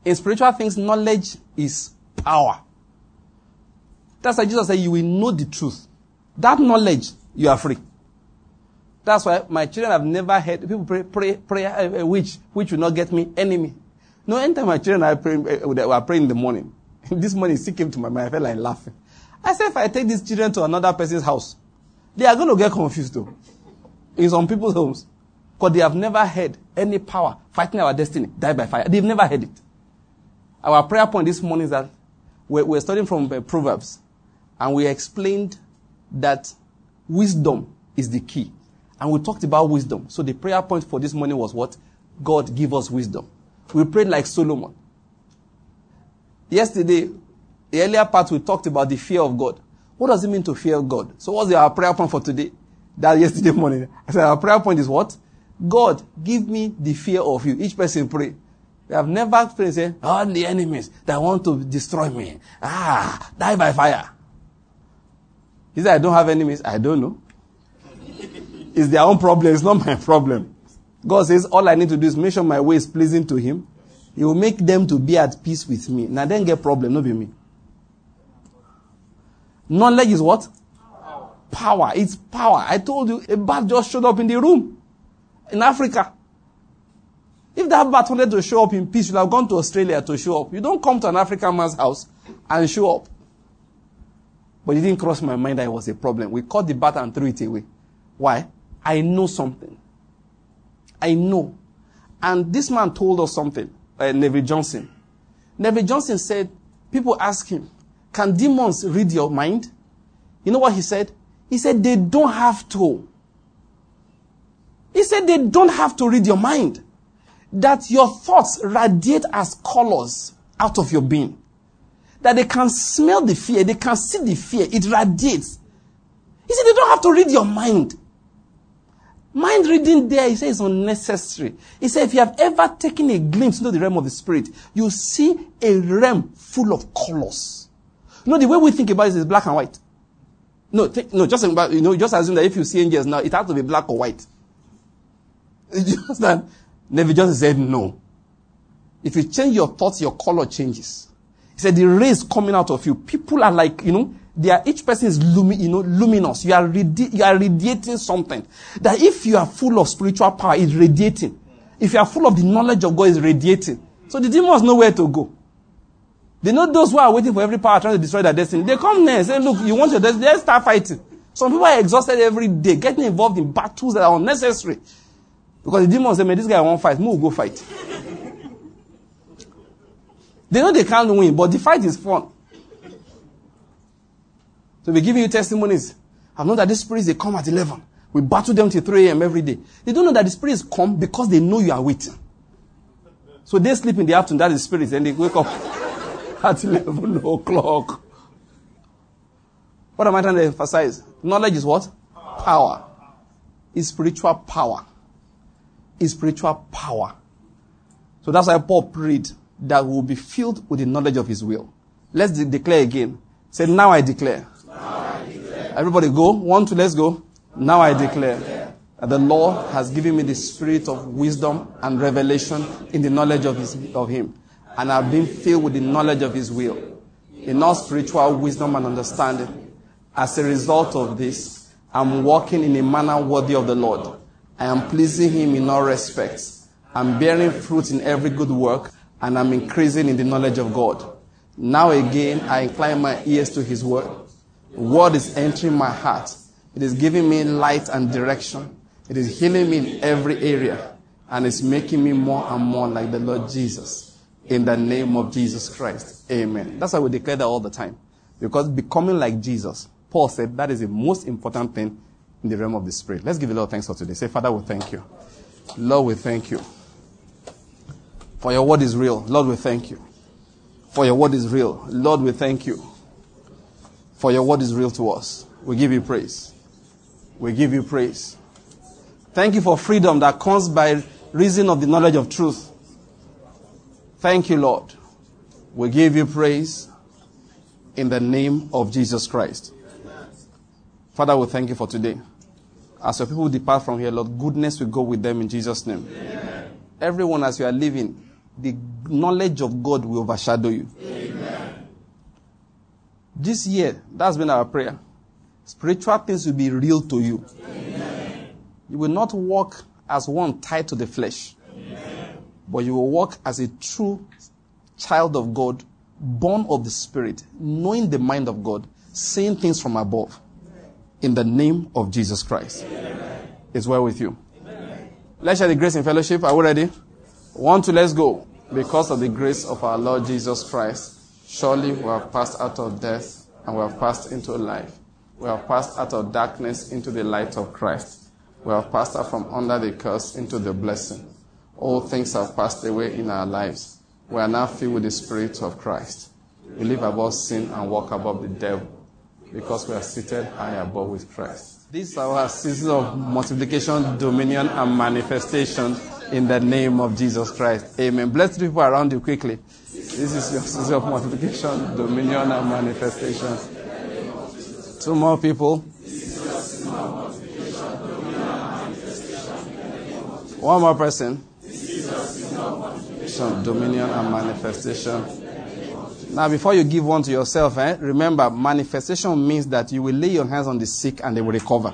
In spiritual things, knowledge is power. That's why Jesus said you will know the truth. That knowledge, you are free. That's why my children have never heard people pray, pray, pray, uh, which, which will not get me enemy. No, anytime my children are praying, uh, were praying in the morning, this morning still came to my mind. I felt like laughing. I said, if I take these children to another person's house, they are going to get confused though. In some people's homes. Because they have never heard any power fighting our destiny, die by fire. They've never heard it. Our prayer point this morning is that we're, we're studying from uh, Proverbs. And we explained that wisdom is the key. And we talked about wisdom. So the prayer point for this morning was what? God give us wisdom. We prayed like Solomon. Yesterday, the earlier part, we talked about the fear of God. What does it mean to fear God? So what's our prayer point for today? That yesterday morning. I said our prayer point is what? God, give me the fear of you. Each person pray. We have never prayed and say, all the enemies that want to destroy me. Ah, die by fire. He said, I don't have enemies. I don't know. It's their own problem. It's not my problem. God says, all I need to do is make sure my way is pleasing to Him. He will make them to be at peace with me. Now then get problem, not be me. Knowledge is what? Power. power. It's power. I told you, a bat just showed up in the room. In Africa. If that bat wanted to show up in peace, you'd have gone to Australia to show up. You don't come to an African man's house and show up. But it didn't cross my mind that it was a problem. We caught the bat and threw it away. Why? I know something. I know. And this man told us something, uh, Neville Johnson. Neville Johnson said, people ask him, can demons read your mind? You know what he said? He said, they don't have to. He said, they don't have to read your mind. That your thoughts radiate as colors out of your being. That they can smell the fear, they can see the fear, it radiates. He said, they don't have to read your mind. Mind reading there, he says, is unnecessary. He said, if you have ever taken a glimpse into the realm of the spirit, you see a realm full of colors. You know, the way we think about it is black and white. No, no, just about, you know, just assume that if you see angels now, it has to be black or white. You understand? Never just said no. If you change your thoughts, your color changes. He said the rays coming out of you, people are like, you know, they are, each person is lumi, you know, luminous. You are, radi- you are radiating something. That if you are full of spiritual power, it's radiating. If you are full of the knowledge of God, it's radiating. So the demons know where to go. They know those who are waiting for every power trying to destroy their destiny. They come there and say, look, you want your destiny, let's start fighting. Some people are exhausted every day, getting involved in battles that are unnecessary. Because the demons say, man, this guy won't fight, Move, go fight. they know they can't win, but the fight is fun. So we're giving you testimonies. I've known that these spirits, they come at 11. We battle them till 3 a.m. every day. They don't know that the spirits come because they know you are waiting. So they sleep in the afternoon, that is spirits, and they wake up at 11 o'clock. What am I trying to emphasize? Knowledge is what? Power. Is spiritual power. Is spiritual power. So that's why Paul prayed that we will be filled with the knowledge of his will. Let's de- declare again. Say, now I declare. Everybody go. One, two, let's go. Now I declare that the Lord has given me the spirit of wisdom and revelation in the knowledge of, his, of him and I've been filled with the knowledge of His will, In all spiritual wisdom and understanding. As a result of this, I'm walking in a manner worthy of the Lord. I am pleasing Him in all respects. I'm bearing fruit in every good work, and I'm increasing in the knowledge of God. Now again, I incline my ears to His word. Word is entering my heart. It is giving me light and direction. It is healing me in every area, and it's making me more and more like the Lord Jesus in the name of Jesus Christ. Amen. That's why we declare that all the time. Because becoming like Jesus, Paul said that is the most important thing in the realm of the Spirit. Let's give the Lord thanks for today. Say, Father, we thank you. Lord, we thank you. For your word is real. Lord, we thank you. For your word is real. Lord, we thank you. For your word is real to us. We give you praise. We give you praise. Thank you for freedom that comes by reason of the knowledge of truth. Thank you, Lord. We give you praise in the name of Jesus Christ. Father, we thank you for today. As your people depart from here, Lord, goodness will go with them in Jesus' name. Amen. Everyone, as you are living, the knowledge of God will overshadow you. Amen. This year, that's been our prayer. Spiritual things will be real to you. Amen. You will not walk as one tied to the flesh but you will walk as a true child of God, born of the Spirit, knowing the mind of God, seeing things from above. In the name of Jesus Christ. Amen. It's well with you. Amen. Let's share the grace in fellowship. Are we ready? One, two, let's go. Because of the grace of our Lord Jesus Christ, surely we have passed out of death and we have passed into life. We have passed out of darkness into the light of Christ. We have passed out from under the curse into the blessing. All things have passed away in our lives. We are now filled with the Spirit of Christ. We live above sin and walk above the devil because we are seated high above with Christ. This is our season of multiplication, dominion, and manifestation in the name of Jesus Christ. Amen. Bless the people around you quickly. This is your season of multiplication, dominion, and manifestation. Two more people. One more person. Dominion and manifestation. Now, before you give one to yourself, eh, remember, manifestation means that you will lay your hands on the sick and they will recover.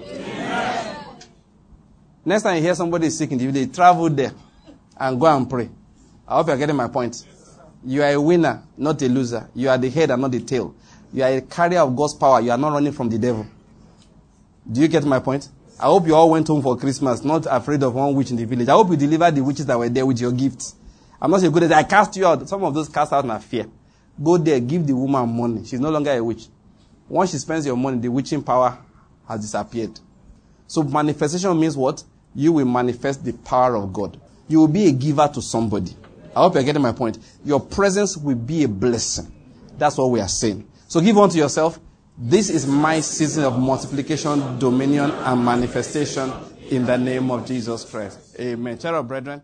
Next time you hear somebody is sick in the village, travel there and go and pray. I hope you're getting my point. You are a winner, not a loser. You are the head and not the tail. You are a carrier of God's power. You are not running from the devil. Do you get my point? I hope you all went home for Christmas, not afraid of one witch in the village. I hope you delivered the witches that were there with your gifts. I'm not saying good at I cast you out. Some of those cast out in fear. Go there, give the woman money. She's no longer a witch. Once she spends your money, the witching power has disappeared. So manifestation means what? You will manifest the power of God. You will be a giver to somebody. I hope you're getting my point. Your presence will be a blessing. That's what we are saying. So give unto yourself. This is my season of multiplication, dominion, and manifestation in the name of Jesus Christ. Amen. Child of brethren.